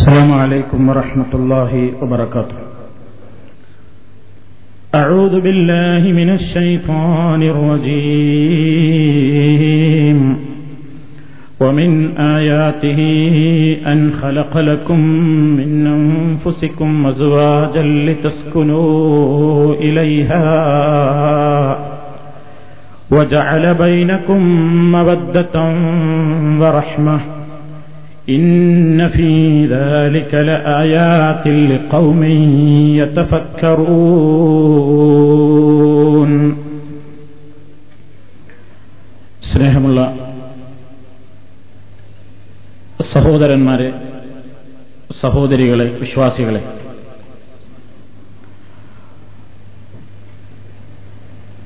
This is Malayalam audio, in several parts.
السلام عليكم ورحمة الله وبركاته. أعوذ بالله من الشيطان الرجيم. ومن آياته أن خلق لكم من أنفسكم أزواجا لتسكنوا إليها. وجعل بينكم مودة ورحمة. إن في ذلك لآيات لقوم يتفكرون സ്നേഹമുള്ള സഹോദരന്മാരെ സഹോദരികളെ വിശ്വാസികളെ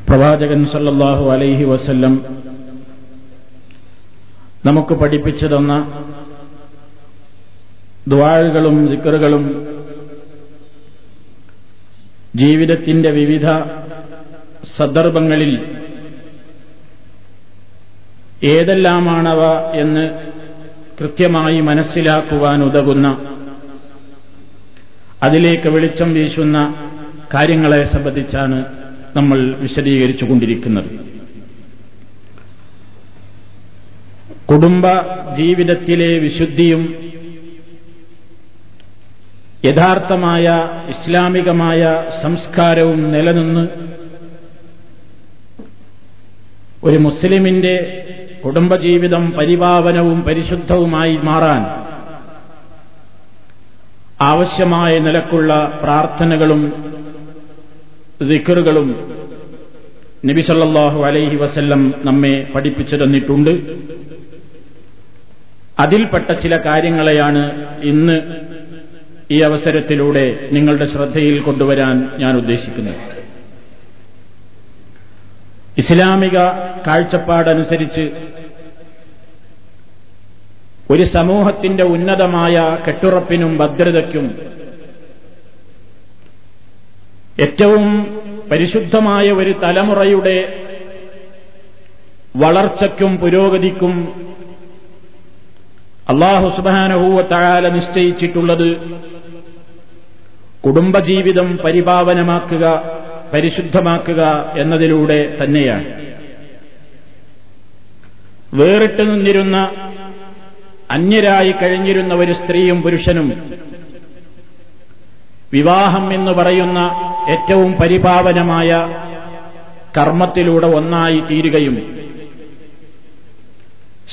പ്രവാചകൻ സല്ലല്ലാഹു അലൈഹി വസല്ലം നമുക്ക് പഠിപ്പിച്ചു തന്ന ദ്വാഴുകളും ജിക്കറുകളും ജീവിതത്തിന്റെ വിവിധ സന്ദർഭങ്ങളിൽ ഏതെല്ലാമാണവ എന്ന് കൃത്യമായി മനസ്സിലാക്കുവാൻ ഉതകുന്ന അതിലേക്ക് വെളിച്ചം വീശുന്ന കാര്യങ്ങളെ സംബന്ധിച്ചാണ് നമ്മൾ വിശദീകരിച്ചുകൊണ്ടിരിക്കുന്നത് കുടുംബ ജീവിതത്തിലെ വിശുദ്ധിയും യഥാർത്ഥമായ ഇസ്ലാമികമായ സംസ്കാരവും നിലനിന്ന് ഒരു മുസ്ലിമിന്റെ കുടുംബജീവിതം പരിപാവനവും പരിശുദ്ധവുമായി മാറാൻ ആവശ്യമായ നിലക്കുള്ള പ്രാർത്ഥനകളും ദിക്കറുകളും നബിസല്ലാഹു അലൈഹി വസല്ലം നമ്മെ പഠിപ്പിച്ചു തന്നിട്ടുണ്ട്. അതിൽപ്പെട്ട ചില കാര്യങ്ങളെയാണ് ഇന്ന് ഈ അവസരത്തിലൂടെ നിങ്ങളുടെ ശ്രദ്ധയിൽ കൊണ്ടുവരാൻ ഞാൻ ഉദ്ദേശിക്കുന്നു. ഇസ്ലാമിക കാഴ്ചപ്പാടനുസരിച്ച് ഒരു സമൂഹത്തിന്റെ ഉന്നതമായ കെട്ടുറപ്പിനും ഭദ്രതയ്ക്കും ഏറ്റവും പരിശുദ്ധമായ ഒരു തലമുറയുടെ വളർച്ചയ്ക്കും പുരോഗതിക്കും അള്ളാഹു സുബാനഹൂവ തഴാല നിശ്ചയിച്ചിട്ടുള്ളത് കുടുംബജീവിതം പരിപാവനമാക്കുക പരിശുദ്ധമാക്കുക എന്നതിലൂടെ തന്നെയാണ്. വേറിട്ട് നിന്നിരുന്ന അന്യരായി കഴിഞ്ഞിരുന്ന ഒരു സ്ത്രീയും പുരുഷനും വിവാഹം എന്ന് പറയുന്ന ഏറ്റവും പരിപാവനമായ കർമ്മത്തിലൂടെ ഒന്നായി തീരുകയും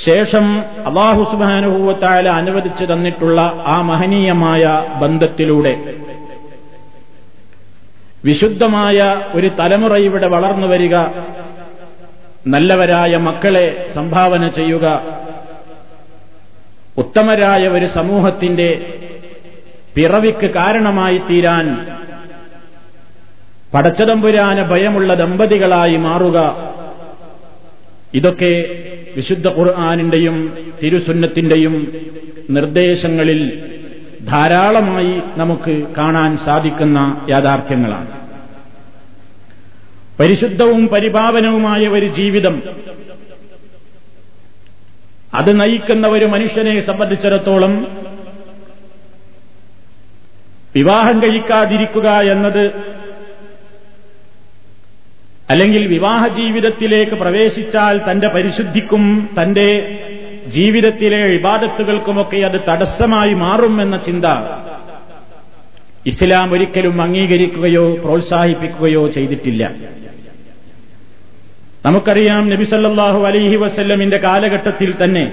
ശേഷം അള്ളാഹുസുബാനുഭൂവത്തായ അനുവദിച്ചു തന്നിട്ടുള്ള ആ മഹനീയമായ ബന്ധത്തിലൂടെ വിശുദ്ധമായ ഒരു തലമുറ ഇവിടെ വളർന്നു വരിക. നല്ലവരായ മക്കളെ സംഭാവന ചെയ്യുക. ഉത്തമരായ ഒരു സമൂഹത്തിന്റെ പിറവിക്ക് കാരണമായി തീരാൻ പടച്ചതമ്പുരാന ഭയമുള്ള ദമ്പതികളായി മാറുക. ഇതൊക്കെ വിശുദ്ധ ഖുർആാനിന്റെയും തിരുസുന്നത്തിന്റെയും നിർദ്ദേശങ്ങളിൽ ധാരാളമായി നമുക്ക് കാണാൻ സാധിക്കുന്ന യാഥാർത്ഥ്യങ്ങളാണ്. പരിശുദ്ധവും പരിപാവനവുമായ ഒരു ജീവിതം അത് നയിക്കുന്ന ഒരു മനുഷ്യനെ സംബന്ധിച്ചിടത്തോളം വിവാഹം കഴിക്കാതിരിക്കുക എന്നത് അല്ലെങ്കിൽ വിവാഹ ജീവിതത്തിലേക്ക് പ്രവേശിച്ചാൽ തന്റെ പരിശുദ്ധിക്കും തന്റെ ജീവിതത്തിലെ ഇബാദത്തുകൾക്കുമൊക്കെ അത് തടസ്സമായി മാറും എന്ന ചിന്ത ഇസ്ലാം ഒരിക്കലും അംഗീകരിക്കുകയോ പ്രോത്സാഹിപ്പിക്കുകയോ ചെയ്തിട്ടില്ല. നമുക്കറിയാം നബിസല്ലാഹു അലൈഹി വസ്ല്ലമിന്റെ കാലഘട്ടത്തിൽ തന്നെ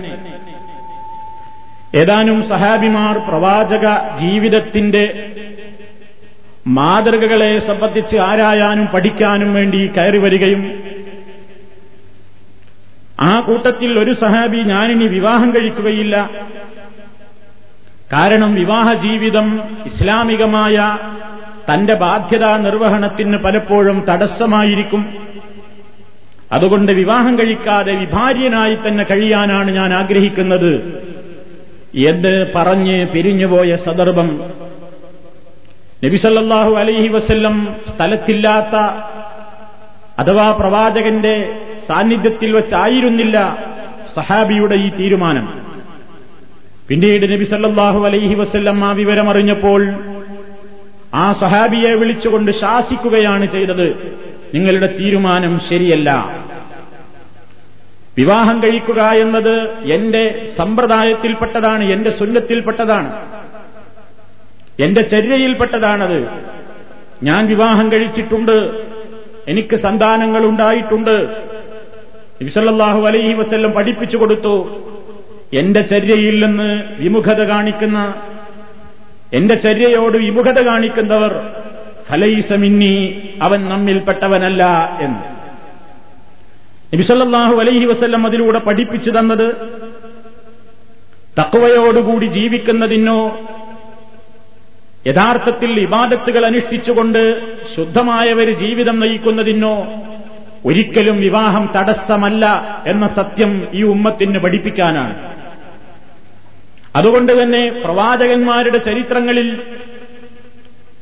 ഏതാനും സഹാബിമാർ പ്രവാചക ജീവിതത്തിന്റെ മാതൃകകളെ സംബന്ധിച്ച് ആരായാനും പഠിക്കാനും വേണ്ടി കയറി വരികയും ആ കൂട്ടത്തിൽ ഒരു സഹാബി ഞാനിനി വിവാഹം കഴിക്കുകയില്ല. കാരണം വിവാഹ ജീവിതം ഇസ്ലാമികമായ തന്റെ ബാധ്യതാ നിർവഹണത്തിന് പലപ്പോഴും തടസ്സമായിരിക്കും. അതുകൊണ്ട് വിവാഹം കഴിക്കാതെ വിഭാര്യനായി തന്നെ കഴിയാനാണ് ഞാൻ ആഗ്രഹിക്കുന്നത്. എന്ന് പറഞ്ഞ് പിരിഞ്ഞുപോയ സന്ദർഭം. നബിസല്ലാഹു അലൈഹി വസ്ല്ലം സ്ഥലത്തില്ലാത്ത അഥവാ പ്രവാചകന്റെ സാന്നിധ്യത്തിൽ വച്ചായിരുന്നില്ല സഹാബിയുടെ ഈ തീരുമാനം. പിന്നീട് നബി സല്ലാഹു അലൈഹി വസല്ലം ആ വിവരമറിഞ്ഞപ്പോൾ ആ സഹാബിയെ വിളിച്ചുകൊണ്ട് ശാസിക്കുകയാണ് ചെയ്തത്. നിങ്ങളുടെ തീരുമാനം ശരിയല്ല. വിവാഹം കഴിക്കുക എന്നത് എന്റെ സമ്പ്രദായത്തിൽപ്പെട്ടതാണ് എന്റെ സുന്നത്തിൽപ്പെട്ടതാണ് എന്റെ ചര്യയിൽപ്പെട്ടതാണത്. ഞാൻ വിവാഹം കഴിച്ചിട്ടുണ്ട് എനിക്ക് സന്താനങ്ങൾ ഉണ്ടായിട്ടുണ്ട് നബിസല്ലാഹു അലൈഹി വസ്ല്ലം പഠിപ്പിച്ചു കൊടുത്തു. എന്റെ ചര്യയിൽ നിന്ന് വിമുഖത കാണിക്കുന്ന എന്റെ ചര്യയോട് വിമുഖത കാണിക്കുന്നവർ ഫലൈസമിന്നി അവൻ നമ്മിൽപ്പെട്ടവനല്ല എന്ന്. നബിസല്ലാഹു അലൈഹി വസ്ല്ലം അതിലൂടെ പഠിപ്പിച്ചു തന്നത് തക്കവയോടുകൂടി ജീവിക്കുന്നതിനോ യഥാർത്ഥത്തിൽ ഇബാദത്തുകൾ അനുഷ്ഠിച്ചുകൊണ്ട് ശുദ്ധമായവര് ജീവിതം നയിക്കുന്നതിനോ ഒരിക്കലും വിവാഹം തടസ്സമല്ല എന്ന സത്യം ഈ ഉമ്മത്തിന് പഠിപ്പിക്കാനാണ്. അതുകൊണ്ട് തന്നെ പ്രവാചകന്മാരുടെ ചരിത്രങ്ങളിൽ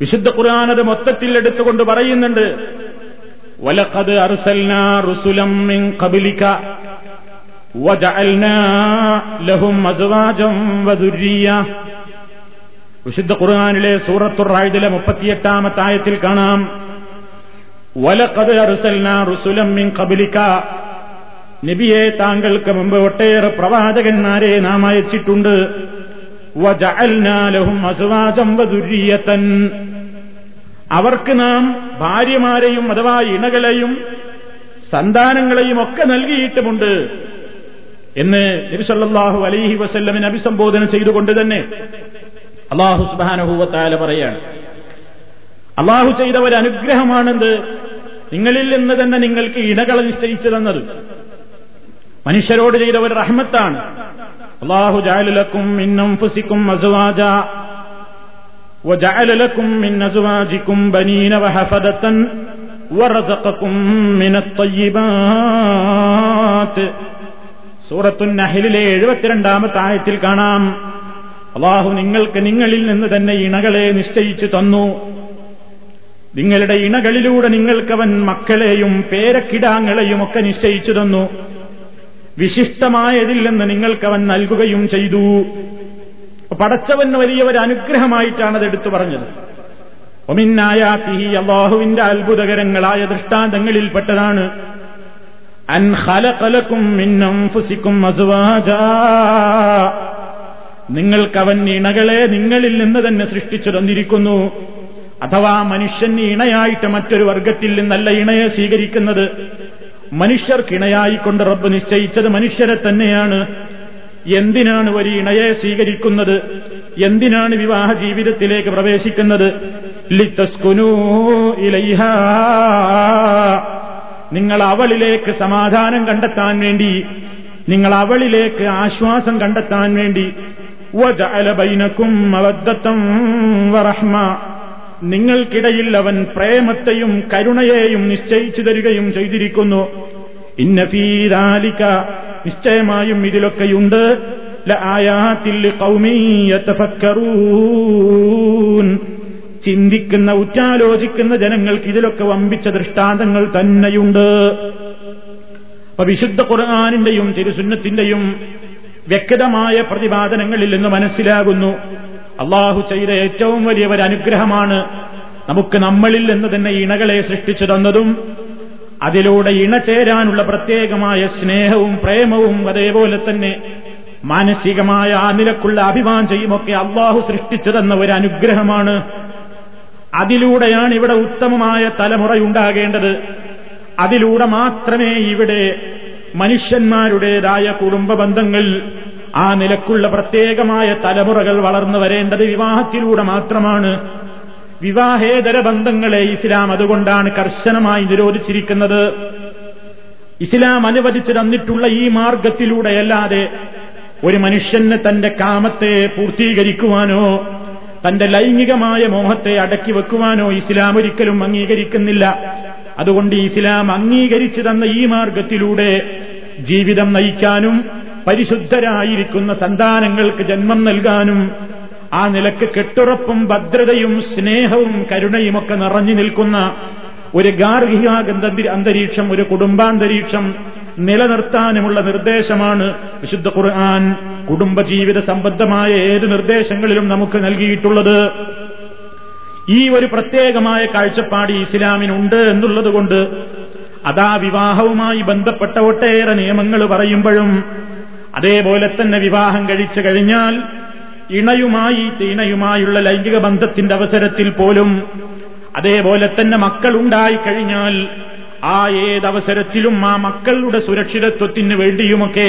വിശുദ്ധ ഖുർആാനത് മൊത്തത്തിൽ എടുത്തുകൊണ്ട് പറയുന്നുണ്ട് വലഖദ് അർസൽനാ റുസുലം മിൻ ഖബലിക വജഅൽനാ ലഹും വിശുദ്ധ ഖുർആാനിലെ സൂറത്തുർ റായിദിലെ മുപ്പത്തിയെട്ടാമത്തെ ആയത്തിൽ കാണാം നബിയെ താങ്കൾക്ക് മുമ്പ് ഒട്ടേറെ പ്രവാചകന്മാരെ നാം അയച്ചിട്ടുണ്ട്. അവർക്ക് നാം ഭാര്യമാരെയും അഥവാ ഇണകളെയും സന്താനങ്ങളെയും ഒക്കെ നൽകിയിട്ടുമുണ്ട് എന്ന് നബിസല്ലാഹു അലൈഹി വസല്ലമിന് അഭിസംബോധന ചെയ്തുകൊണ്ട് തന്നെ അള്ളാഹു സുബാനഹൂവത്താല പറയാണ്. അള്ളാഹു ചെയ്ത ഒരു അനുഗ്രഹമാണെന്ത്? നിങ്ങളിൽ നിന്ന് തന്നെ നിങ്ങൾക്ക് ഇണകളെ നിശ്ചയിച്ചു തന്നത് മനുഷ്യരോട് ചെയ്ത ഒരു റഹ്മത്താണ് അള്ളാഹു ജാലുലക്കും ഇന്നും ഫുസിക്കും അസുവാജ وجعل لكم من أزواجكم بنين وحفدة ورزقكم من الطيبات സൂറത്തു നഹിലിലെ എഴുപത്തിരണ്ടാമത്തെ ആയത്തിൽ കാണാം അള്ളാഹു നിങ്ങൾക്ക് നിങ്ങളിൽ നിന്ന് തന്നെ ഇണകളെ നിശ്ചയിച്ചു തന്നു നിങ്ങളുടെ ഇണകളിലൂടെ നിങ്ങൾക്കവൻ മക്കളെയും പേരക്കിടാങ്ങളെയും ഒക്കെ നിശ്ചയിച്ചു തന്നു. വിശിഷ്ടമായതിൽ നിന്ന് നിങ്ങൾക്കവൻ നൽകുകയും ചെയ്തു. പടച്ചവൻ വലിയ ഒരു അനുഗ്രഹമായിട്ടാണ് അത് എടുത്തു പറഞ്ഞത്. ഒമിന്നായാത്തി അള്ളാഹുവിന്റെ അത്ഭുതകരങ്ങളായ ദൃഷ്ടാന്തങ്ങളിൽപ്പെട്ടതാണ്. അൻ ഹലകലക്കും നിങ്ങൾക്കവൻ ഇണകളെ നിങ്ങളിൽ നിന്ന് തന്നെ സൃഷ്ടിച്ചു തന്നിരിക്കുന്നു. അഥവാ മനുഷ്യൻ ഇണയായിട്ട് മറ്റൊരു വർഗത്തിൽ നിന്നല്ല ഇണയെ സ്വീകരിക്കുന്നത്. മനുഷ്യർക്ക് ഇണയായിക്കൊണ്ട് റബ്ബ് നിശ്ചയിച്ചത് മനുഷ്യരെ തന്നെയാണ്. എന്തിനാണ് ഒരു ഇണയെ സ്വീകരിക്കുന്നത്? എന്തിനാണ് വിവാഹ ജീവിതത്തിലേക്ക് പ്രവേശിക്കുന്നത്? നിങ്ങൾ അവളിലേക്ക് സമാധാനം കണ്ടെത്താൻ വേണ്ടി നിങ്ങൾ അവളിലേക്ക് ആശ്വാസം കണ്ടെത്താൻ വേണ്ടി. അവദ്ധത്തം വറഹ്മ. നിങ്ങൾക്കിടയിൽ അവൻ പ്രേമത്തെയും കരുണയെയും നിശ്ചയിച്ചു തരികയും ചെയ്തിരിക്കുന്നു. ഇന്നഫീദാലിക്ക നിശ്ചയമായും ഇതിലൊക്കെയുണ്ട്. ചിന്തിക്കുന്ന ഉറ്റാലോചിക്കുന്ന ജനങ്ങൾക്ക് ഇതിലൊക്കെ വമ്പിച്ച ദൃഷ്ടാന്തങ്ങൾ തന്നെയുണ്ട്. അപ്പൊ വിശുദ്ധ ഖുർആാനിന്റെയും തിരുസുന്നത്തിന്റെയും വ്യക്തമായ പ്രതിപാദനങ്ങളിൽ നിന്ന് മനസ്സിലാകുന്നു. അള്ളാഹു ചെയ്ത ഏറ്റവും വലിയ ഒരു അനുഗ്രഹമാണ് നമുക്ക് നമ്മളിൽ നിന്ന് തന്നെ ഇണകളെ സൃഷ്ടിച്ചു തന്നതും അതിലൂടെ ഇണചേരാനുള്ള പ്രത്യേകമായ സ്നേഹവും പ്രേമവും അതേപോലെ തന്നെ മാനസികമായ ആ നിലക്കുള്ള അഭിവാഞ്ചയുമൊക്കെ അള്ളാഹു സൃഷ്ടിച്ചു തന്ന ഒരു അനുഗ്രഹമാണ് അതിലൂടെയാണ് ഇവിടെ ഉത്തമമായ തലമുറയുണ്ടാകേണ്ടത്. അതിലൂടെ മാത്രമേ ഇവിടെ മനുഷ്യന്മാരുടേതായ കുടുംബ ബന്ധങ്ങൾ ആ നിലക്കുള്ള പ്രത്യേകമായ തലമുറകൾ വളർന്നു വരേണ്ടത് വിവാഹത്തിലൂടെ മാത്രമാണ്. വിവാഹേതര ബന്ധങ്ങളെ ഇസ്ലാം അതുകൊണ്ടാണ് കർശനമായി നിരോധിച്ചിരിക്കുന്നത്. ഇസ്ലാം അനുവദിച്ചു തന്നിട്ടുള്ള ഈ മാർഗത്തിലൂടെയല്ലാതെ ഒരു മനുഷ്യന് തന്റെ കാമത്തെ പൂർത്തീകരിക്കുവാനോ തന്റെ ലൈംഗികമായ മോഹത്തെ അടക്കി വെക്കുവാനോ ഇസ്ലാം ഒരിക്കലും അംഗീകരിക്കുന്നില്ല. അതുകൊണ്ട് ഇസ്ലാം അംഗീകരിച്ചു തന്ന ഈ മാർഗത്തിലൂടെ ജീവിതം നയിക്കാനും പരിശുദ്ധരായിരിക്കുന്ന സന്താനങ്ങൾക്ക് ജന്മം നൽകാനും ആ നിലയ്ക്ക് കെട്ടുറപ്പും ഭദ്രതയും സ്നേഹവും കരുണയുമൊക്കെ നിറഞ്ഞു നിൽക്കുന്ന ഒരു ഗാർഹിക അന്തരീക്ഷം ഒരു കുടുംബാന്തരീക്ഷം നിലനിർത്താനുമുള്ള നിർദ്ദേശമാണ് വിശുദ്ധ ഖുർആൻ. കുടുംബജീവിത സംബന്ധമായ ഏത് നിർദ്ദേശങ്ങളിലും നമുക്ക് നൽകിയിട്ടുള്ളത്. ഈ ഒരു പ്രത്യേകമായ കാഴ്ചപ്പാട് ഇസ്ലാമിനുണ്ട് എന്നുള്ളതുകൊണ്ട് അതാ വിവാഹവുമായി ബന്ധപ്പെട്ട ഒട്ടേറെ നിയമങ്ങൾ പറയുമ്പോഴും അതേപോലെ തന്നെ വിവാഹം കഴിച്ചു കഴിഞ്ഞാൽ ഇണയുമായി തീണയുമായുള്ള ലൈംഗിക ബന്ധത്തിന്റെ അവസരത്തിൽ പോലും അതേപോലെ തന്നെ മക്കളുണ്ടായി കഴിഞ്ഞാൽ ആ ഏതവസരത്തിലും ആ മക്കളുടെ സുരക്ഷിതത്വത്തിന് വേണ്ടിയുമൊക്കെ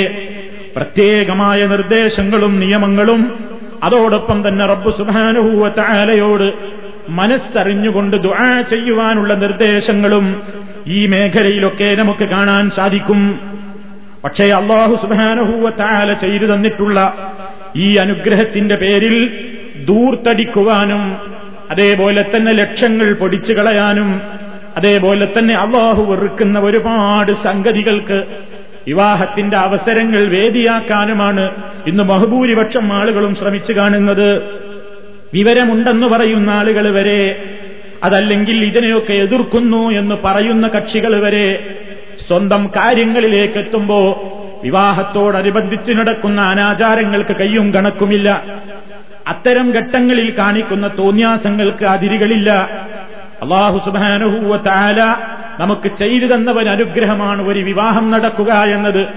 പ്രത്യേകമായ നിർദ്ദേശങ്ങളും നിയമങ്ങളും അതോടൊപ്പം തന്നെ റബ്ബു സുബാനുഭൂവ താലയോട് മനസ്സറിഞ്ഞുകൊണ്ട് ദുആ ചെയ്യുവാനുള്ള നിർദ്ദേശങ്ങളും ഈ മേഖലയിലൊക്കെ നമുക്ക് കാണാൻ സാധിക്കും. പക്ഷേ അള്ളാഹു സുബാനഹൂവത്താല ചെയ്തു തന്നിട്ടുള്ള ഈ അനുഗ്രഹത്തിന്റെ പേരിൽ ദൂർത്തടിക്കുവാനും അതേപോലെ തന്നെ ലക്ഷങ്ങൾ പൊടിച്ചു കളയാനും അതേപോലെ തന്നെ അള്ളാഹു വെറുക്കുന്ന ഒരുപാട് സംഗതികൾക്ക് വിവാഹത്തിന്റെ അവസരങ്ങൾ വേദിയാക്കാനുമാണ് ഇന്ന് ബഹുഭൂരിപക്ഷം ആളുകളും ശ്രമിച്ചു കാണുന്നത്. വിവരമുണ്ടെന്ന് പറയുന്ന ആളുകൾ വരെ അതല്ലെങ്കിൽ ഇതിനെയൊക്കെ എതിർക്കുന്നു എന്ന് പറയുന്ന കക്ഷികൾ വരെ സ്വന്തം കാര്യങ്ങളിലേക്ക് എത്തുമ്പോ വിവാഹത്തോടനുബന്ധിച്ച് നടക്കുന്ന അനാചാരങ്ങൾക്ക് കയ്യും കണക്കുമില്ല. അത്തരം ഘട്ടങ്ങളിൽ കാണിക്കുന്ന തോന്യാസങ്ങൾക്ക് അതിരുകളില്ല. അള്ളാഹു സുബാനുഹൂവ താല നമുക്ക് ചെയ്തു തന്നവൻ അനുഗ്രഹമാണ് ഒരു വിവാഹം നടക്കുക എന്നത്.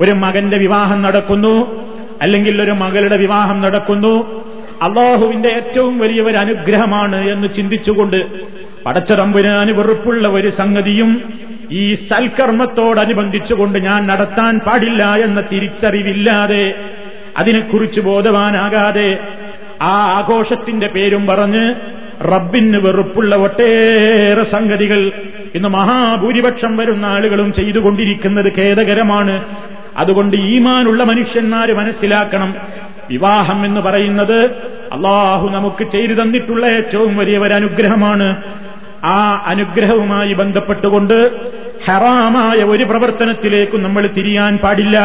ഒരു മകന്റെ വിവാഹം നടക്കുന്നു അല്ലെങ്കിൽ ഒരു മകളുടെ വിവാഹം നടക്കുന്നു. അള്ളാഹുവിന്റെ ഏറ്റവും വലിയ ഒരു അനുഗ്രഹമാണ് എന്ന് ചിന്തിച്ചുകൊണ്ട് പടച്ചറമ്പുരാന് വെറുപ്പുള്ള ഒരു സംഗതിയും ഈ സൽക്കർമ്മത്തോടനുബന്ധിച്ചുകൊണ്ട് ഞാൻ നടത്താൻ പാടില്ല എന്ന തിരിച്ചറിവില്ലാതെ അതിനെക്കുറിച്ച് ബോധവാനാകാതെ ആ ആഘോഷത്തിന്റെ പേരും പറഞ്ഞ് റബ്ബിന് വെറുപ്പുള്ള ഒട്ടേറെ സംഗതികൾ ഇന്ന് മഹാഭൂരിപക്ഷം വരുന്ന ആളുകളും ചെയ്തുകൊണ്ടിരിക്കുന്നത് ഖേദകരമാണ്. അതുകൊണ്ട് ഈമാനുള്ള മനുഷ്യന്മാര് മനസ്സിലാക്കണം. വിവാഹം എന്ന് പറയുന്നത് അള്ളാഹു നമുക്ക് ചെയ്തു തന്നിട്ടുള്ള ഏറ്റവും വലിയ ഒരു അനുഗ്രഹമാണ്. ആ അനുഗ്രഹവുമായി ബന്ധപ്പെട്ടുകൊണ്ട് ഹറാമായ ഒരു പ്രവർത്തനത്തിലേക്കും നമ്മൾ തിരിയാൻ പാടില്ല.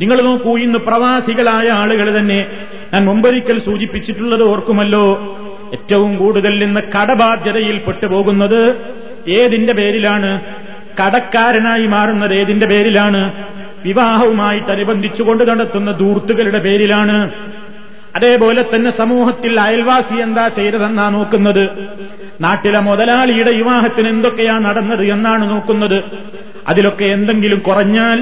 നിങ്ങൾ നോക്കൂ ഇന്ന് പ്രവാസികളായ ആളുകൾ തന്നെ ഞാൻ മുമ്പൊരിക്കൽ സൂചിപ്പിച്ചിട്ടുള്ളത് ഓർക്കുമല്ലോ. ഏറ്റവും കൂടുതൽ ഇന്ന് കടബാധ്യതയിൽ പെട്ടുപോകുന്നത് ഏതിന്റെ പേരിലാണ്? കടക്കാരനായി മാറുന്നത് ഏതിന്റെ പേരിലാണ്? വിവാഹവുമായിട്ടനുബന്ധിച്ചുകൊണ്ട് നടത്തുന്ന ദൂർത്തുകളുടെ പേരിലാണ്. അതേപോലെ തന്നെ സമൂഹത്തിൽ അയൽവാസി എന്താ ചെയ്തതെന്നാ നോക്കുന്നത്? നാട്ടിലെ മുതലാളിയുടെ വിവാഹത്തിന് എന്തൊക്കെയാണ് നടന്നത് എന്നാണ് നോക്കുന്നത്. അതിലൊക്കെ എന്തെങ്കിലും കുറഞ്ഞാൽ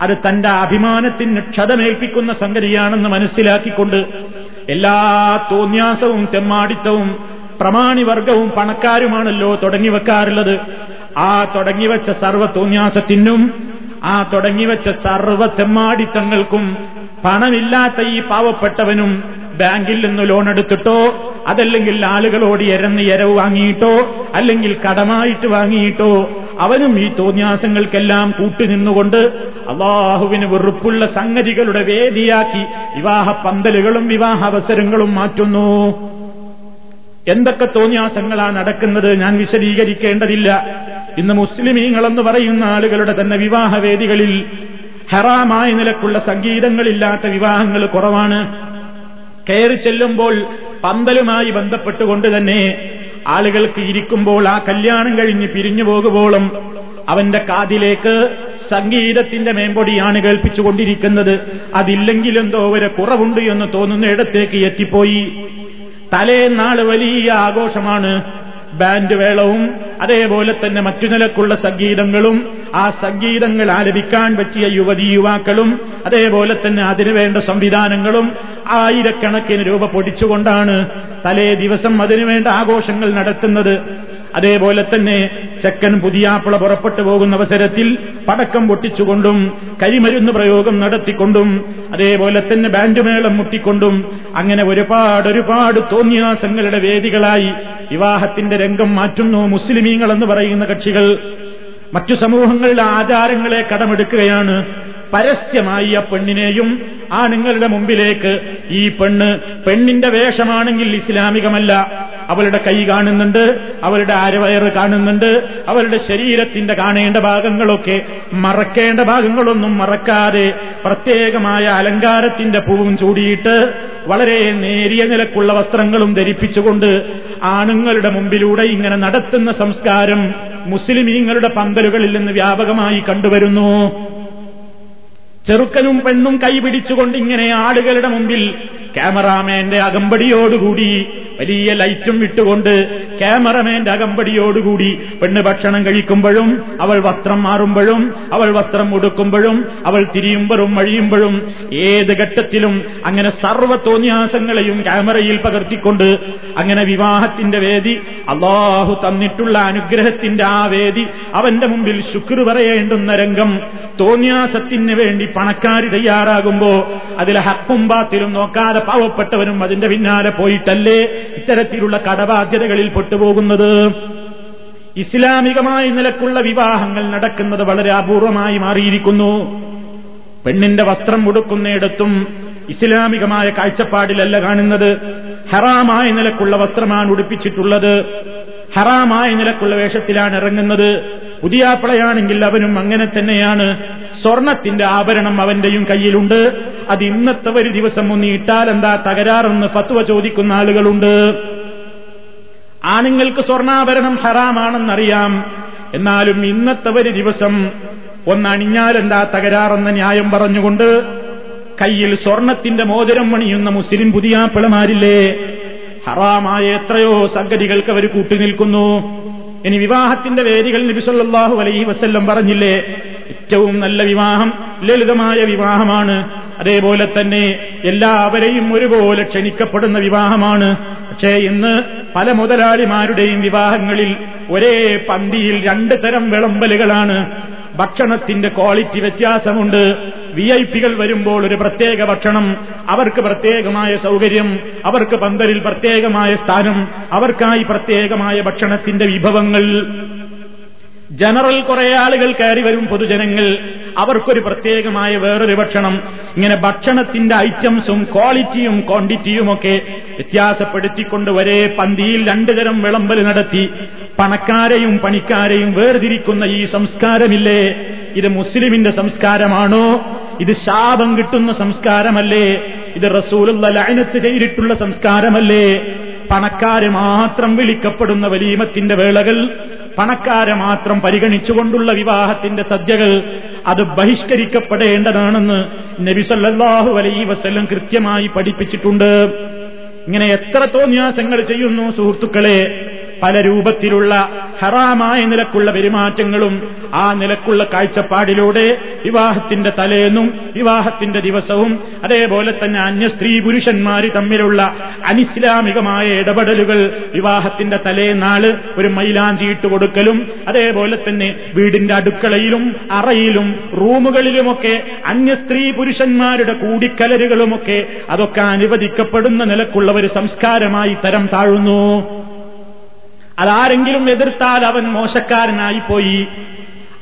അത് തന്റെ അഭിമാനത്തിന് ക്ഷതമേൽപ്പിക്കുന്ന സംഗതിയാണെന്ന് മനസ്സിലാക്കിക്കൊണ്ട് എല്ലാ തോന്യാസവും തെമ്മാടിത്തവും പ്രമാണിവർഗവും പണക്കാരുമാണല്ലോ തുടങ്ങിവെക്കാറുള്ളത്. ആ തുടങ്ങിവെച്ച സർവ തോന്യാസത്തിനും ആ തുടങ്ങിവെച്ച സർവ തെമ്മാടിത്തങ്ങൾക്കും പണമില്ലാത്ത ഈ പാവപ്പെട്ടവനും ബാങ്കിൽ നിന്ന് ലോൺ എടുത്തിട്ടോ അതല്ലെങ്കിൽ ആളുകളോട് എരന്ന് എരവ് വാങ്ങിയിട്ടോ അല്ലെങ്കിൽ കടമായിട്ട് വാങ്ങിയിട്ടോ അവനും ഈ തോന്യാസങ്ങൾക്കെല്ലാം കൂട്ടുനിന്നുകൊണ്ട് അള്ളാഹുവിന് വെറുപ്പുള്ള സംഗതികളുടെ വേദിയാക്കി വിവാഹ പന്തലുകളും വിവാഹ അവസരങ്ങളും മാറ്റുന്നു. എന്തൊക്കെ തോന്യാസങ്ങളാ നടക്കുന്നത് ഞാൻ വിശദീകരിക്കേണ്ടതില്ല. ഇന്ന് മുസ്ലിമീങ്ങളെന്ന് പറയുന്ന ആളുകളുടെ തന്നെ വിവാഹവേദികളിൽ ഹറാമായ നിലക്കുള്ള സംഗീതങ്ങളില്ലാത്ത വിവാഹങ്ങൾ കുറവാണ്. കയറി ചെല്ലുമ്പോൾ പന്തലുമായി ബന്ധപ്പെട്ടുകൊണ്ട് തന്നെ ആളുകൾക്ക് ഇരിക്കുമ്പോൾ ആ കല്യാണം കഴിഞ്ഞ് പിരിഞ്ഞു പോകുമ്പോളും അവന്റെ കാതിലേക്ക് സംഗീതത്തിന്റെ മേമ്പൊടിയാണ് കേൾപ്പിച്ചുകൊണ്ടിരിക്കുന്നത്. അതില്ലെങ്കിലെന്തോ ഒരു കുറവുണ്ട് എന്ന് തോന്നുന്ന ഇടത്തേക്ക് എത്തിപ്പോയി. തലേന്നാൾ വലിയ ആഘോഷമാണ്. ബാൻഡ് വേളവും അതേപോലെ തന്നെ മറ്റു നിലക്കുള്ള സംഗീതങ്ങളും ആ സംഗീതങ്ങൾ ആലപിക്കാൻ പറ്റിയ യുവതി യുവാക്കളും അതേപോലെ തന്നെ അതിനുവേണ്ട സംവിധാനങ്ങളും ആയിരക്കണക്കിന് രൂപ പൊടിച്ചുകൊണ്ടാണ് തലേ ദിവസം അതിനുവേണ്ട ആഘോഷങ്ങൾ നടത്തുന്നത് അതേപോലെ തന്നെ ചെക്കൻ പുതിയാപ്പിള പുറപ്പെട്ടു പോകുന്ന അവസരത്തിൽ പടക്കം പൊട്ടിച്ചുകൊണ്ടും കരിമരുന്ന് പ്രയോഗം നടത്തിക്കൊണ്ടും അതേപോലെ തന്നെ ബാൻഡുമേളം മുട്ടിക്കൊണ്ടും അങ്ങനെ ഒരുപാട് ഒരുപാട് തോന്നിയാസങ്ങളുടെ വേദികളായി വിവാഹത്തിന്റെ രംഗം മാറ്റുന്നു മുസ്ലിമീങ്ങൾ എന്ന് പറയുന്ന കക്ഷികൾ. മറ്റു സമൂഹങ്ങളിലെ ആചാരങ്ങളെ കടമെടുക്കുകയാണ്. പരസ്യമായി ആ പെണ്ണിനെയും ആണുങ്ങളുടെ മുമ്പിലേക്ക് ഈ പെണ്ണ് പെണ്ണിന്റെ വേഷമാണെങ്കിൽ ഇസ്ലാമികമല്ല. അവളുടെ കൈ കാണുന്നുണ്ട് അവളുടെ അരവയറ് കാണുന്നുണ്ട് അവളുടെ ശരീരത്തിന്റെ കാണേണ്ട ഭാഗങ്ങളൊക്കെ മറക്കേണ്ട ഭാഗങ്ങളൊന്നും മറക്കാതെ പ്രത്യേകമായ അലങ്കാരത്തിന്റെ പൂവും ചൂടിയിട്ട് വളരെ നേരിയ നിലക്കുള്ള വസ്ത്രങ്ങളും ധരിപ്പിച്ചുകൊണ്ട് ആണുങ്ങളുടെ മുമ്പിലൂടെ ഇങ്ങനെ നടത്തുന്ന സംസ്കാരം മുസ്ലിമീങ്ങളുടെ പന്തലുകളിൽ നിന്ന് വ്യാപകമായി കണ്ടുവരുന്നു. ചെറുക്കനും പെണ്ണും കൈപിടിച്ചുകൊണ്ട് ഇങ്ങനെ ആളുകളുടെ മുമ്പിൽ ക്യാമറാമാന്റെ അകമ്പടിയോടുകൂടി വലിയ ലൈറ്റും വിട്ടുകൊണ്ട് ക്യാമറമാന്റെ അകമ്പടിയോടുകൂടി പെണ്ണ് ഭക്ഷണം കഴിക്കുമ്പോഴും അവൾ വസ്ത്രം മാറുമ്പോഴും അവൾ വസ്ത്രം ഉടുക്കുമ്പോഴും അവൾ തിരിയുമ്പോഴും വഴിയുമ്പോഴും ഏത് ഘട്ടത്തിലും അങ്ങനെ സർവത്തോന്യാസങ്ങളെയും ക്യാമറയിൽ പകർത്തിക്കൊണ്ട് അങ്ങനെ വിവാഹത്തിന്റെ വേദി അള്ളാഹു തന്നിട്ടുള്ള അനുഗ്രഹത്തിന്റെ ആ വേദി അവന്റെ മുമ്പിൽ ശുക്ർ പറയേണ്ടുന്ന രംഗം തോന്യാസത്തിന് വേണ്ടി പണക്കാരി തയ്യാറാകുമ്പോ അതിലെ ഹക്കും ബാത്തിലും നോക്കാതെ പാവപ്പെട്ടവനും അതിന്റെ പിന്നാലെ പോയിട്ടല്ലേ? ഇത്തരത്തിലുള്ള കടബാധ്യതകളിൽ പെട്ടുപോകുന്നത് ഇസ്ലാമികമായ നിലക്കുള്ള വിവാഹങ്ങൾ നടക്കുന്നത് വളരെ അപൂർവമായി മാറിയിരിക്കുന്നു. പെണ്ണിന്റെ വസ്ത്രം ഉടുക്കുന്നിടത്തും ഇസ്ലാമികമായ കാഴ്ചപ്പാടിലല്ല കാണുന്നത്. ഹറാമായ നിലക്കുള്ള വസ്ത്രമാണ് ഉടുപ്പിച്ചിട്ടുള്ളത്. ഹറാമായ നിലക്കുള്ള വേഷത്തിലാണ് ഇറങ്ങുന്നത്. പുതിയാപ്പിളയാണെങ്കിൽ അവനും അങ്ങനെ തന്നെയാണ്. സ്വർണത്തിന്റെ ആഭരണം അവന്റെയും കയ്യിലുണ്ട്. അത് ഇന്നത്തെ ഒരു ദിവസം ഒന്ന് ഇട്ടാൽ എന്താ തകരാറെന്ന് ഫത്വ ചോദിക്കുന്ന ആളുകളുണ്ട്. ആണുങ്ങൾക്ക് സ്വർണാഭരണം ഹറാമാണെന്നറിയാം. എന്നാലും ഇന്നത്തെ ഒരു ദിവസം ഒന്നണിഞ്ഞാലെന്താ തകരാറെന്ന ന്യായം പറഞ്ഞുകൊണ്ട് കയ്യിൽ സ്വർണത്തിന്റെ മോതിരം പണിയുന്ന മുസ്ലിം പുതിയാപ്പിളമാരില്ലേ? ഹറാമായ എത്രയോ സംഗതികൾക്ക് അവർ കൂട്ടുനിൽക്കുന്നു. ഇനി വിവാഹത്തിന്റെ വേദികൾ നബിസല്ലാഹു അലൈഹി വസ്ല്ലം പറഞ്ഞില്ലേ? ഏറ്റവും നല്ല വിവാഹം ലളിതമായ വിവാഹമാണ്. അതേപോലെ തന്നെ എല്ലാവരെയും ഒരുപോലെ ക്ഷണിക്കപ്പെടുന്ന വിവാഹമാണ്. പക്ഷേ ഇന്ന് പല മുതലാളിമാരുടെയും വിവാഹങ്ങളിൽ ഒരേ പന്തിയിൽ രണ്ട് തരം വിളമ്പലുകളാണ്. ഭക്ഷണത്തിന്റെ ക്വാളിറ്റി വ്യത്യാസമുണ്ട്. വി ഐ പികൾ വരുമ്പോൾ ഒരു പ്രത്യേക ഭക്ഷണം അവർക്ക് പ്രത്യേകമായ സൗകര്യം അവർക്ക് പന്തലിൽ പ്രത്യേകമായ സ്ഥാനം അവർക്കായി പ്രത്യേകമായ ഭക്ഷണത്തിന്റെ വിഭവങ്ങൾ. ജനറൽ കുറെ ആളുകൾ കയറി വരും പൊതുജനങ്ങൾ. അവർക്കൊരു പ്രത്യേകമായ വേറൊരു ഭക്ഷണം. ഇങ്ങനെ ഭക്ഷണത്തിന്റെ ഐറ്റംസും ക്വാളിറ്റിയും ക്വാണ്ടിറ്റിയും ഒക്കെ വ്യത്യാസപ്പെടുത്തിക്കൊണ്ട് ഒരേ പന്തിയിൽ രണ്ടുതരം വിളമ്പൽ നടത്തി. പണക്കാരെയും പണിക്കാരെയും വേർതിരിക്കുന്ന ഈ സംസ്കാരമില്ലേ? ഇത് മുസ്ലിമിന്റെ സംസ്കാരമാണോ? ഇത് ശാപം കിട്ടുന്ന സംസ്കാരമല്ലേ? ഇത് റസൂലുള്ള ലൈനത്ത് ചെയ്തിട്ടുള്ള സംസ്കാരമല്ലേ? പണക്കാര് മാത്രം വിളിക്കപ്പെടുന്ന വലീമത്തിന്റെ വേളകൾ പണക്കാരെ മാത്രം പരിഗണിച്ചുകൊണ്ടുള്ള വിവാഹത്തിന്റെ സദ്യകൾ അത് ബഹിഷ്കരിക്കപ്പെടേണ്ടതാണെന്ന് നബിസല്ലാഹു അലൈ വസ്ല്ലം കൃത്യമായി പഠിപ്പിച്ചിട്ടുണ്ട്. ഇങ്ങനെ എത്ര തോന്യാസങ്ങൾ ചെയ്യുന്നു സുഹൃത്തുക്കളെ പല രൂപത്തിലുള്ള ഹറാമായ നിലക്കുള്ള പെരുമാറ്റങ്ങളും ആ നിലക്കുള്ള കാഴ്ചപ്പാടിലൂടെ വിവാഹത്തിന്റെ തലേന്നും വിവാഹത്തിന്റെ ദിവസവും അതേപോലെ തന്നെ അന്യ സ്ത്രീ പുരുഷന്മാര് തമ്മിലുള്ള അനിസ്ലാമികമായ ഇടപെടലുകൾ വിവാഹത്തിന്റെ തലേനാൾ ഒരു മൈലാഞ്ചിയിട്ട് കൊടുക്കലും അതേപോലെ തന്നെ വീടിന്റെ അടുക്കളയിലും അറയിലും റൂമുകളിലുമൊക്കെ അന്യ സ്ത്രീ പുരുഷന്മാരുടെ കൂടിക്കലരുകളുമൊക്കെ അതൊക്കെ അനുവദിക്കപ്പെടുന്ന നിലക്കുള്ള ഒരു സംസ്കാരമായി തരം താഴുന്നു. അതാരെങ്കിലും എതിർത്താൽ അവൻ മോശക്കാരനായിപ്പോയി.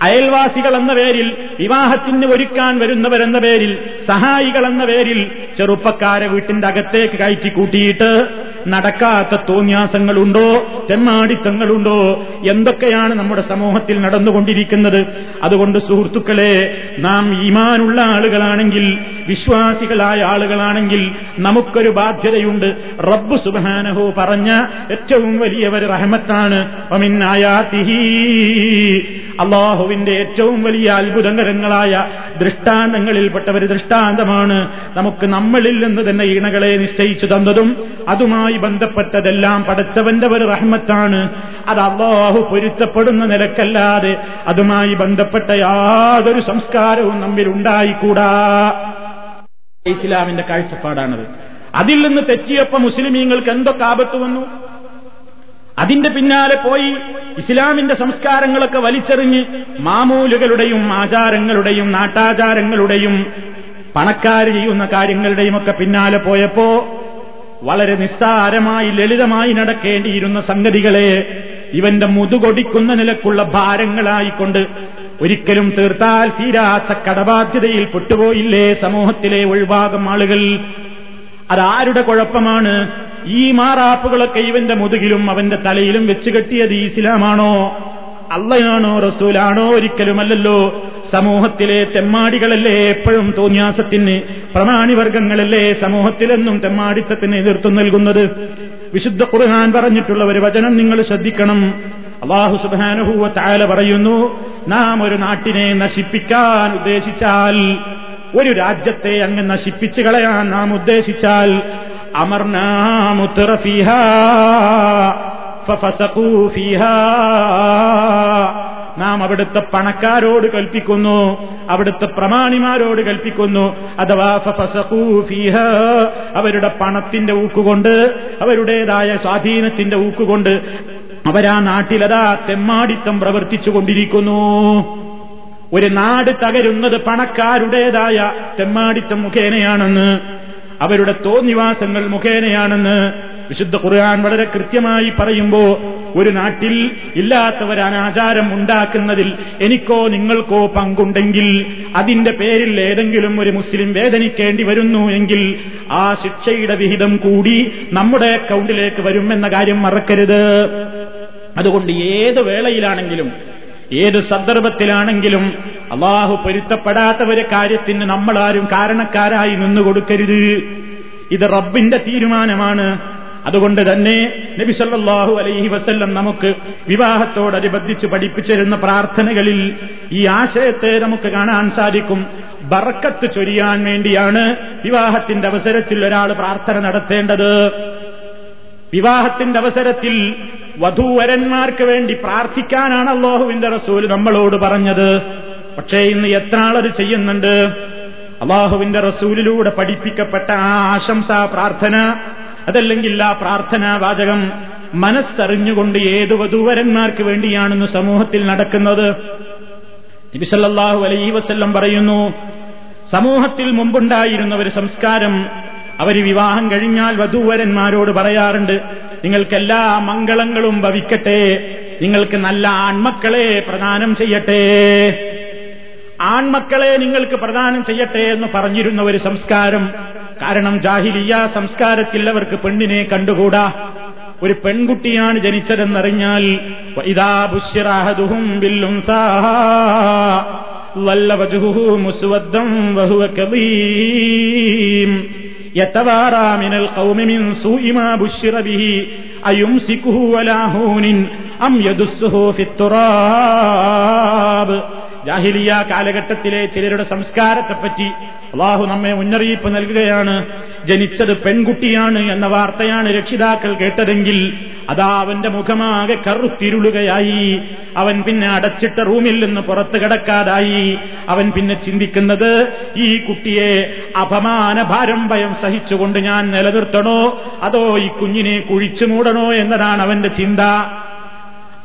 അയൽവാസികൾ എന്ന പേരിൽ വിവാഹത്തിന് ഒരുക്കാൻ വരുന്നവരെന്ന പേരിൽ സഹായികളെന്ന പേരിൽ ചെറുപ്പക്കാരെ വീട്ടിന്റെ അകത്തേക്ക് കയറ്റി കൂട്ടിയിട്ട് നടക്കാത്ത തോന്യാസങ്ങളുണ്ടോ തെമ്മാടിത്തങ്ങളുണ്ടോ എന്തൊക്കെയാണ് നമ്മുടെ സമൂഹത്തിൽ നടന്നുകൊണ്ടിരിക്കുന്നത്? അതുകൊണ്ട് സുഹൃത്തുക്കളെ നാം ഈമാനുള്ള ആളുകളാണെങ്കിൽ വിശ്വാസികളായ ആളുകളാണെങ്കിൽ നമുക്കൊരു ബാധ്യതയുണ്ട്. റബ്ബ് സുബാനഹു പറഞ്ഞ ഏറ്റവും വലിയ ഒരു റഹമത്താണ് അള്ളാഹുവിന്റെ ഏറ്റവും വലിയ അത്ഭുതകരങ്ങളായ ദൃഷ്ടാന്തങ്ങളിൽപ്പെട്ട ഒരു ദൃഷ്ടാന്തമാണ്. നമുക്ക് നമ്മളിൽ നിന്ന് തന്നെ ഈണകളെ നിശ്ചയിച്ചു തന്നതും അതുമായി ബന്ധപ്പെട്ടതെല്ലാം പടച്ചവന്റെ ഒരു റഹ്മത്താണ്. അത് അള്ളാഹു പൊരുത്തപ്പെടുന്ന നിലക്കല്ലാതെ അതുമായി ബന്ധപ്പെട്ട യാതൊരു സംസ്കാരവും നമ്മിൽ ഉണ്ടായിക്കൂടാ. ഇസ്ലാമിന്റെ കാഴ്ചപ്പാടാണത്. അതിൽ നിന്ന് തെറ്റിയപ്പോ മുസ്ലിമീങ്ങൾക്ക് എന്തൊക്കെ ആപത്ത് വന്നു? അതിന്റെ പിന്നാലെ പോയി ഇസ്ലാമിന്റെ സംസ്കാരങ്ങളൊക്കെ വലിച്ചെറിഞ്ഞ് മാമൂലുകളുടെയും ആചാരങ്ങളുടെയും നാട്ടാചാരങ്ങളുടെയും പണക്കാർ ചെയ്യുന്ന കാര്യങ്ങളുടെയും ഒക്കെ പിന്നാലെ പോയപ്പോ വളരെ നിസ്സാരമായി ലളിതമായി നടക്കേണ്ടിയിരുന്ന സംഗതികളെ ഇവന്റെ മുതുകൊടിക്കുന്ന നിലക്കുള്ള ഭാരങ്ങളായിക്കൊണ്ട് ഒരിക്കലും തീർത്താൽ തീരാത്ത കടബാധ്യതയിൽ പെട്ടുപോയില്ലേ സമൂഹത്തിലെ ഒഴിവാകം ആളുകൾ. അതാരുടെ കുഴപ്പമാണ്? ഈ മാറാപ്പുകളൊക്കെ ഇവന്റെ മുതുകിലും അവന്റെ തലയിലും വെച്ച് കെട്ടിയത് ഇസ്ലാമാണോ? അള്ളയാണോ റസൂലാണോ? ഒരിക്കലുമല്ലല്ലോ. സമൂഹത്തിലെ തെമ്മാടികളല്ലേ എപ്പോഴും തോന്യാസത്തിന് പ്രമാണിവർഗങ്ങളല്ലേ സമൂഹത്തിലെന്നും തെമ്മാടിത്തത്തിന് എതിർത്തു നൽകുന്നത്? വിശുദ്ധ ഖുർആൻ പറഞ്ഞിട്ടുള്ള ഒരു വചനം നിങ്ങൾ ശ്രദ്ധിക്കണം. അള്ളാഹു സുബാനുഹൂവ താല പറയുന്നു നാം ഒരു നാട്ടിനെ നശിപ്പിക്കാൻ ഉദ്ദേശിച്ചാൽ ഒരു രാജ്യത്തെ അങ്ങ് നശിപ്പിച്ചു കളയാൻ നാം ഉദ്ദേശിച്ചാൽ നാം അവിടുത്തെ പണക്കാരോട് കൽപ്പിക്കുന്നു അവിടുത്തെ പ്രമാണിമാരോട് കൽപ്പിക്കുന്നു. അഥവാ അവരുടെ പണത്തിന്റെ ഊക്കുകൊണ്ട് അവരുടേതായ സ്വാധീനത്തിന്റെ ഊക്കുകൊണ്ട് അവരാ നാട്ടിലതാ തെമ്മാടിത്തം പ്രവർത്തിച്ചുകൊണ്ടിരിക്കുന്നു ഒരു നാട് തകരുന്നത് പണക്കാരുടേതായ തെമ്മാടിത്തം മുഖേനയാണെന്ന് അവരുടെ തോന്നിവാസങ്ങൾ മുഖേനയാണെന്ന് വിശുദ്ധ ഖുർആൻ വളരെ കൃത്യമായി പറയുമ്പോ ഒരു നാട്ടിൽ ഇല്ലാത്ത ഒരു അനാചാരം ഉണ്ടാക്കുന്നതിൽ എനിക്കോ നിങ്ങൾക്കോ പങ്കുണ്ടെങ്കിൽ അതിന്റെ പേരിൽ ഏതെങ്കിലും ഒരു മുസ്ലിം വേദനിക്കേണ്ടി വരുന്നു എങ്കിൽ ആ ശിക്ഷയുടെ വിഹിതം കൂടി നമ്മുടെ അക്കൗണ്ടിലേക്ക് എന്ന കാര്യം മറക്കരുത്. അതുകൊണ്ട് ഏത് വേളയിലാണെങ്കിലും ഏത് സന്ദർഭത്തിലാണെങ്കിലും അള്ളാഹു പൊരുത്തപ്പെടാത്ത ഒരു കാര്യത്തിന് നമ്മളാരും കാരണക്കാരായി നിന്നുകൊടുക്കരുത്. ഇത് റബ്ബിന്റെ തീരുമാനമാണ്. അതുകൊണ്ട് തന്നെ നബി സല്ലല്ലാഹു അലൈഹി വസല്ലം നമുക്ക് വിവാഹത്തോടനുബന്ധിച്ച് പഠിപ്പിച്ചിരുന്ന പ്രാർത്ഥനകളിൽ ഈ ആശയത്തെ നമുക്ക് കാണാൻ സാധിക്കും. ബർക്കത്ത് ചൊരിയാൻ വേണ്ടിയാണ് വിവാഹത്തിന്റെ അവസരത്തിൽ ഒരാൾ പ്രാർത്ഥന നടത്തേണ്ടത്. വിവാഹത്തിന്റെ അവസരത്തിൽ വധൂവരന്മാർക്ക് വേണ്ടി പ്രാർത്ഥിക്കാനാണ് അള്ളാഹുവിന്റെ റസൂൽ നമ്മളോട് പറഞ്ഞത്. പക്ഷേ ഇന്ന് എത്ര ആളത് ചെയ്യുന്നുണ്ട്? അള്ളാഹുവിന്റെ റസൂലിലൂടെ പഠിപ്പിക്കപ്പെട്ട ആ ആശംസ പ്രാർത്ഥന അതല്ലെങ്കിൽ ആ പ്രാർത്ഥനാ വാചകം മനസ്സറിഞ്ഞുകൊണ്ട് ഏത് വധൂവരന്മാർക്ക് വേണ്ടിയാണെന്ന് സമൂഹത്തിൽ നടക്കുന്നത്? നബിസല്ലാഹു അലൈ വസ്ല്ലം പറയുന്നു സമൂഹത്തിൽ മുമ്പുണ്ടായിരുന്ന ഒരു സംസ്കാരം അവർ വിവാഹം കഴിഞ്ഞാൽ വധൂവരന്മാരോട് പറയാറുണ്ട് നിങ്ങൾക്കെല്ലാ മംഗളങ്ങളും ഭവിക്കട്ടെ. നിങ്ങൾക്ക് നല്ല ആൺമക്കളെ പ്രദാനം ചെയ്യട്ടെ. ആൺമക്കളെ നിങ്ങൾക്ക് പ്രദാനം ചെയ്യട്ടെ എന്ന് പറഞ്ഞിരുന്ന ഒരു സംസ്കാരം. കാരണം ജാഹിലിയ സംസ്കാരത്തിൽ അവർക്ക് പെണ്ണിനെ കണ്ടുകൂടാ. ഒരു പെൺകുട്ടിയാണ് ജനിച്ചതെന്നറിഞ്ഞാൽ ഇതാ ബുഷിറാഹദുഹും ബില്ലും മുസ്വദ്ദം വഹുവ കബീം സൂഇമാ ബുശ്ശിറ അം യദുസ്സുഹു ജാഹിലിയ കാലഘട്ടത്തിലെ ചിലരുടെ സംസ്കാരത്തെപ്പറ്റി അള്ളാഹു നമ്മെ മുന്നറിയിപ്പ് നൽകുകയാണ്. ജനിച്ചത് പെൺകുട്ടിയാണ് എന്ന വാർത്തയാണ് രക്ഷിതാക്കൾ കേട്ടതെങ്കിൽ അതാ അവന്റെ മുഖമാകെ കറുത്തിരുളുകയായി. അവൻ പിന്നെ അടച്ചിട്ട റൂമിൽ നിന്ന് പുറത്തു കിടക്കാതായി. അവൻ പിന്നെ ചിന്തിക്കുന്നത് ഈ കുട്ടിയെ അപമാന ഭാരം ഭയം സഹിച്ചുകൊണ്ട് ഞാൻ നിലനിർത്തണോ? അതോ ഈ കുഞ്ഞിനെ കുഴിച്ചു മൂടണോ എന്നതാണ് അവന്റെ ചിന്ത.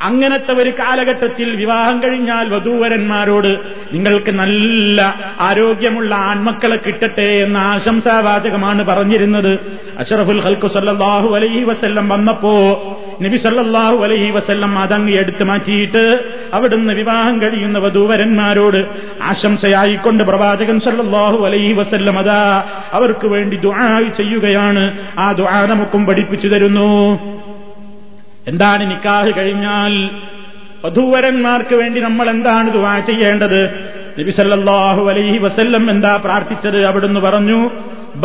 അങ്ങനത്തെ ഒരു കാലഘട്ടത്തിൽ വിവാഹം കഴിഞ്ഞാൽ വധൂവരന്മാരോട് നിങ്ങൾക്ക് നല്ല ആരോഗ്യമുള്ള ആൺമക്കളെ കിട്ടട്ടെ എന്ന ആശംസാവാചകമാണ് പറഞ്ഞിരുന്നത്. അഷറഫുൽ ഹൽക്കു സല്ലാഹു അലൈഹി വസ്ല്ലം വന്നപ്പോ നബി സല്ലാഹു അലൈഹി വസ്ല്ലം അതങ്ങ് എടുത്തു മാറ്റിയിട്ട് അവിടുന്ന് വിവാഹം കഴിയുന്ന വധൂവരന്മാരോട് ആശംസയായിക്കൊണ്ട് പ്രവാചകൻ സല്ലാഹു അലൈഹി വസ്ല്ലം അതാ അവർക്ക് വേണ്ടി ദുആ ചെയ്യുകയാണ്. ആ ദുആ നമുക്കും പഠിപ്പിച്ചു തരുന്നു. എന്താണ് നിക്കാഹ് കഴിഞ്ഞാൽ വധൂവരന്മാർക്ക് വേണ്ടി നമ്മൾ എന്താണ് ദുവാ ചെയ്യേണ്ടത് നബി സല്ലല്ലാഹു അലൈഹി വസല്ലം എന്താ പ്രാർത്ഥിച്ചത് അവിടുന്ന് പറഞ്ഞു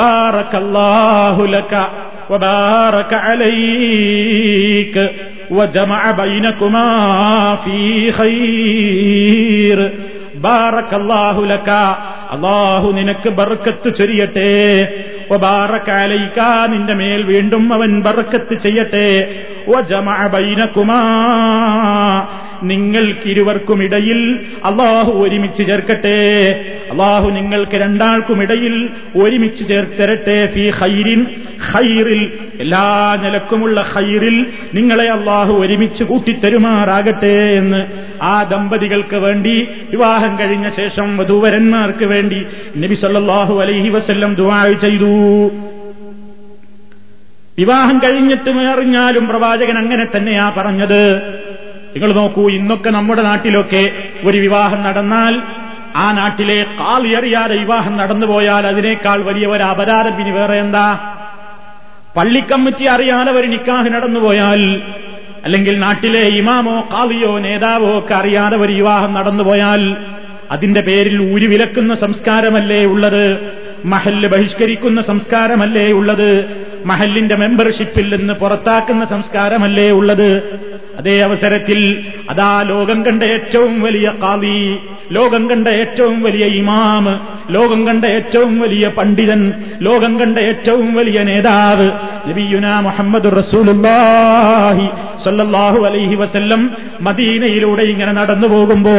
ബാറക്കല്ലാഹു ലക وبارك عليك وجمع بينكما في خير بارك الله لك അള്ളാഹു നിനക്ക് ബർക്കത്ത് ചൊരിയട്ടെ. ബാറക്കാലയിക്ക നിന്റെ മേൽ വീണ്ടും അവൻ ബർക്കത്ത് ചെയ്യട്ടെ. ബൈനക്കുമാ നിങ്ങൾക്കിരുവർക്കുമിടയിൽ അള്ളാഹു ഒരുമിച്ച് ചേർക്കട്ടെ. അള്ളാഹു നിങ്ങൾക്ക് രണ്ടാൾക്കുമിടയിൽ ഒരുമിച്ച് ചേർത്തരട്ടെ. ഫി ഹൈരിൻ ഹൈറിൽ എല്ലാ നിലക്കുമുള്ള ഹൈറിൽ നിങ്ങളെ അള്ളാഹു ഒരുമിച്ച് കൂട്ടിത്തരുമാറാകട്ടെ എന്ന് ആ ദമ്പതികൾക്ക് വേണ്ടി വിവാഹം കഴിഞ്ഞ ശേഷം വധൂവരന്മാർക്ക് വേണ്ടി നബി സല്ലാഹു അലൈഹി വസ്ല്ലം ദുവാ ചെയ്തു. വിവാഹം കഴിഞ്ഞിട്ട് അറിഞ്ഞാലും പ്രവാചകൻ അങ്ങനെ തന്നെയാ പറഞ്ഞത്. നിങ്ങൾ നോക്കൂ ഇന്നൊക്കെ നമ്മുടെ നാട്ടിലൊക്കെ ഒരു വിവാഹം നടന്നാൽ ആ നാട്ടിലെ കാളിയറിയാതെ വിവാഹം നടന്നുപോയാൽ അതിനേക്കാൾ വലിയ ഒരു അപരാധം. പിന്നെ വേറെ എന്താ? പള്ളിക്കമ്മിറ്റി അറിയാതെ ഒരു നിക്കാഹ് നടന്നുപോയാൽ അല്ലെങ്കിൽ നാട്ടിലെ ഇമാമോ കാളിയോ നേതാവോ ഒക്കെ അറിയാതെ ഒരു വിവാഹം നടന്നുപോയാൽ അതിന്റെ പേരിൽ ഊരി വിലക്കുന്ന സംസ്കാരമല്ലേ ഉള്ളത്? മഹല്ല് ബഹിഷ്കരിക്കുന്ന സംസ്കാരമല്ലേ ഉള്ളത്? മഹല്ലിന്റെ മെമ്പർഷിപ്പിൽ നിന്ന് പുറത്താക്കുന്ന സംസ്കാരമല്ലേ ഉള്ളത്? അതേ അവസരത്തിൽ അതാ ലോകം കണ്ട ഏറ്റവും വലിയ കാവി ലോകം കണ്ട ഏറ്റവും വലിയ ഇമാമ് ലോകം കണ്ട ഏറ്റവും വലിയ പണ്ഡിതൻ ലോകം കണ്ട ഏറ്റവും വലിയ നേതാവ് നബിയുന മുഹമ്മദ് റസൂലുള്ളാഹി സല്ലല്ലാഹു അലൈഹി വസല്ലം മദീനയിലൂടെ ഇങ്ങനെ നടന്നു പോകുമ്പോ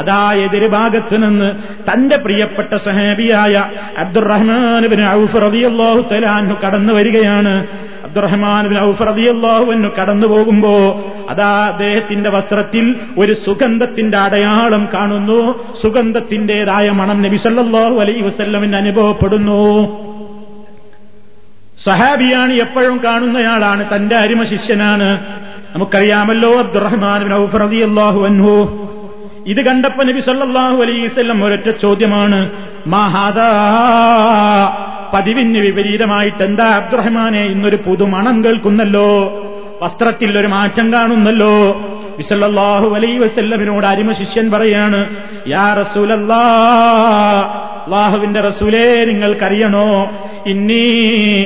അതാ എതിർഭാഗത്ത് നിന്ന് തന്റെ പ്രിയപ്പെട്ട സഹാബിയായ അബ്ദുറഹ്മാൻ ഔഫ് കടന്നു വരികയാണ്. അബ്ദുറഹ്മാൻ ബിൻ ഔഫ് റളിയല്ലാഹു അൻഹു കടന്നു പോകുമ്പോ അതാ അദ്ദേഹത്തിന്റെ വസ്ത്രത്തിൽ ഒരു സുഗന്ധത്തിന്റെ അടയാളം കാണുന്നു. സുഗന്ധത്തിന്റേതായ മണം നബിസല്ലാഹു അലൈ വസ്ല്ലമിന് അനുഭവപ്പെടുന്നു. സഹാബിയാണ് എപ്പോഴും കാണുന്നയാളാണ്. തന്റെ അരിമ ശിഷ്യനാണ്. നമുക്കറിയാമല്ലോ അബ്ദുറഹ്മാൻ ബിൻ ഔഫ് റളിയല്ലാഹു അൻഹു. ഇത് കണ്ടപ്പോ നബി സല്ലല്ലാഹു അലൈഹി വസല്ലം ഒരൊറ്റ ചോദ്യമാണ് മഹാദാ പതിവിന് വിപരീതമായിട്ട് എന്താ അബ്ദുറഹ്മാനെ ഇന്നൊരു പുതുമണം കേൾക്കുന്നല്ലോ? വസ്ത്രത്തിൽ ഒരു മാറ്റം കാണുന്നല്ലോ? വിസല്ലാഹു അലൈ വസല്ലമിനോട് അരിമ ശിഷ്യൻ പറയാണ് യാ റസൂലല്ലാ അള്ളാഹുവിന്റെ റസൂലേ നിങ്ങൾക്കറിയണോ? ഇന്നീ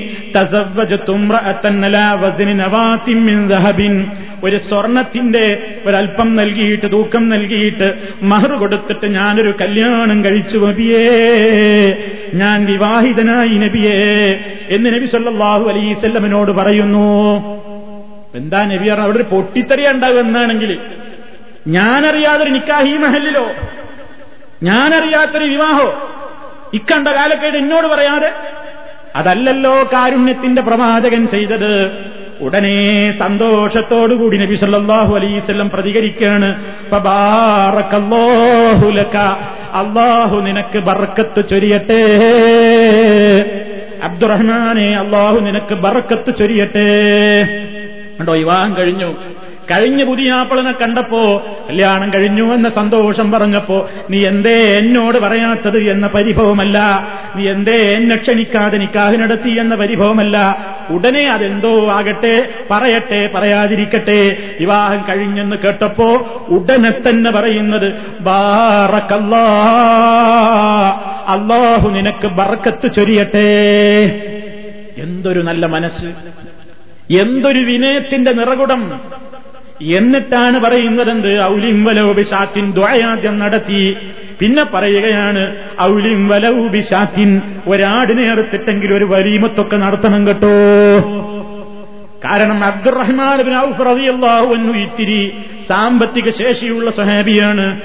ഒരു സ്വർണത്തിന്റെ ഒരൽപ്പം നൽകിയിട്ട് തൂക്കം നൽകിയിട്ട് മഹർ കൊടുത്തിട്ട് ഞാനൊരു കല്യാണം കഴിച്ചു നബിയേ. ഞാൻ വിവാഹിതനായി നബിയേ എന്ന് നബി സല്ലാഹു അലൈസല്ലമിനോട് പറയുന്നു. എന്താ നബി പറഞ്ഞ അവിടെ ഒരു പൊട്ടിത്തെറിയ ഉണ്ടാകുക എന്നാണെങ്കിൽ ഞാനറിയാതൊരു നിക്കാഹി മഹലിലോ? ഞാനറിയാത്തൊരു വിവാഹോ? ഇക്കണ്ട കാലക്കേട് എന്നോട് പറയാതെ അതല്ലല്ലോ കാരുണ്യത്തിന്റെ പ്രവാചകൻ ചെയ്തത്. ഉടനെ സന്തോഷത്തോടുകൂടി നബി സല്ലാഹു അലൈവല്ലം പ്രതികരിക്കുകയാണ്. അള്ളാഹു നിനക്ക് ബർക്കത്ത് ചൊരിയട്ടെ. അബ്ദുറഹ്മാനെ അള്ളാഹു നിനക്ക് ബർക്കത്ത് ചൊരിയട്ടെ. കണ്ടോ വിവാഹം കഴിഞ്ഞു. കഴിഞ്ഞ പുതിയാപ്പിളനെ കണ്ടപ്പോ കല്യാണം കഴിഞ്ഞു എന്ന സന്തോഷം പറഞ്ഞപ്പോ നീ എന്തേ എന്നോട് പറയാത്തത് എന്ന പരിഭവമല്ല. നീ എന്തേ എന്നെ ക്ഷണിക്കാതെ നിക്കാഹ് നടത്തി എന്ന പരിഭവമല്ല. ഉടനെ അതെന്തോ ആകട്ടെ പറയട്ടെ പറയാതിരിക്കട്ടെ. വിവാഹം കഴിഞ്ഞെന്ന് കേട്ടപ്പോ ഉടനെ തന്നെ പറയുന്നത് അള്ളാഹു നിനക്ക് ബർക്കത്ത് ചൊരിയട്ടെ. എന്തൊരു നല്ല മനസ്സ്. എന്തൊരു വിനയത്തിന്റെ നിറകുടം. എന്നിട്ടാണ് പറയുന്നതെന്ത്? ഔലിം വലൗബിഷാത്തിൻ ദ്വയാദ്യം നടത്തി. പിന്നെ പറയുകയാണ് ഔലിം വലൗബിഷാത്തിൻ ഒരാടിനെ എടുത്തിട്ടെങ്കിൽ ഒരു വലീമത്തൊക്കെ നടത്തണം കേട്ടോ. കാരണം അബ്ദുറഹ്മാൻ ബിൻ ഔഫ് ഇത്തിരി സാമ്പത്തിക ശേഷിയുള്ള സഹാബിയാണ്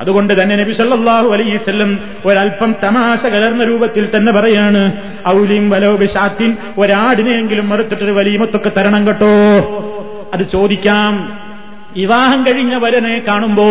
അതുകൊണ്ട് തന്നെ നബി സല്ലല്ലാഹു അലൈഹി വസല്ലം ഒരല്പം തമാശ കലർന്ന രൂപത്തിൽ തന്നെ പറയാണ് ഔലിം വലോബിഷാത്തിൻ ഒരാടിനെയെങ്കിലും മറുത്തിട്ടൊരു വലീമത്തൊക്കെ തരണം കേട്ടോ. അത് ചോദിക്കാം. വിവാഹം കഴിഞ്ഞ വരനെ കാണുമ്പോ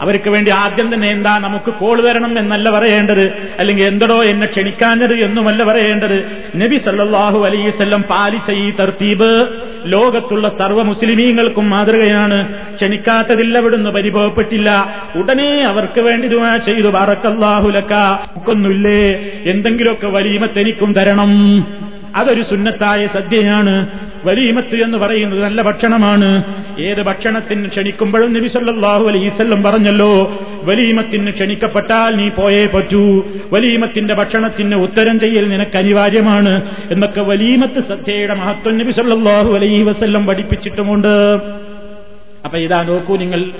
അവർക്ക് വേണ്ടി ആദ്യം തന്നെ എന്താ നമുക്ക് കോൾ വരണം എന്നല്ല പറയേണ്ടത്? അല്ലെങ്കിൽ എന്തടോ എന്നെ ക്ഷണിക്കാഞ്ഞത് എന്നുമല്ല പറയേണ്ടത്? നബി സല്ലാഹു അലൈവല്ലം പാലിച്ച ഈ തർത്തീബ് ലോകത്തുള്ള സർവ മുസ്ലിമീങ്ങൾക്കും മാതൃകയാണ്. ക്ഷണിക്കാത്തതില്ല അവിടുന്ന് പരിഭവപ്പെട്ടില്ല. ഉടനെ അവർക്ക് വേണ്ടി ചെയ്തു. ബാറക്കല്ലാഹുലക്ക ഒക്കൊന്നുമില്ലേ എന്തെങ്കിലുമൊക്കെ വലിയ തനിക്കും തരണം. അതൊരു സുന്നത്തായ സദ്യയാണ്. വലീമത്ത് എന്ന് പറയുന്നത് നല്ല ഭക്ഷണമാണ്. ഏത് ഭക്ഷണത്തിന് ക്ഷണിക്കുമ്പോഴും നബി സല്ലല്ലാഹു അലൈഹിസല്ലം പറഞ്ഞല്ലോ വലീമത്തിന് ക്ഷണിക്കപ്പെട്ടാൽ നീ പോയേ പറ്റൂ. വലീമത്തിന്റെ ഭക്ഷണത്തിന് ഉത്തരം ചെയ്യൽ നിനക്ക് അനിവാര്യമാണ് എന്നൊക്കെ വലീമത്ത് സദ്യയുടെ മഹത്വം നബി സല്ലല്ലാഹു അലൈഹി വസല്ലം പഠിപ്പിച്ചിട്ടുമുണ്ട്. അപ്പൊ ഇതാ നോക്കൂ നിങ്ങൾ.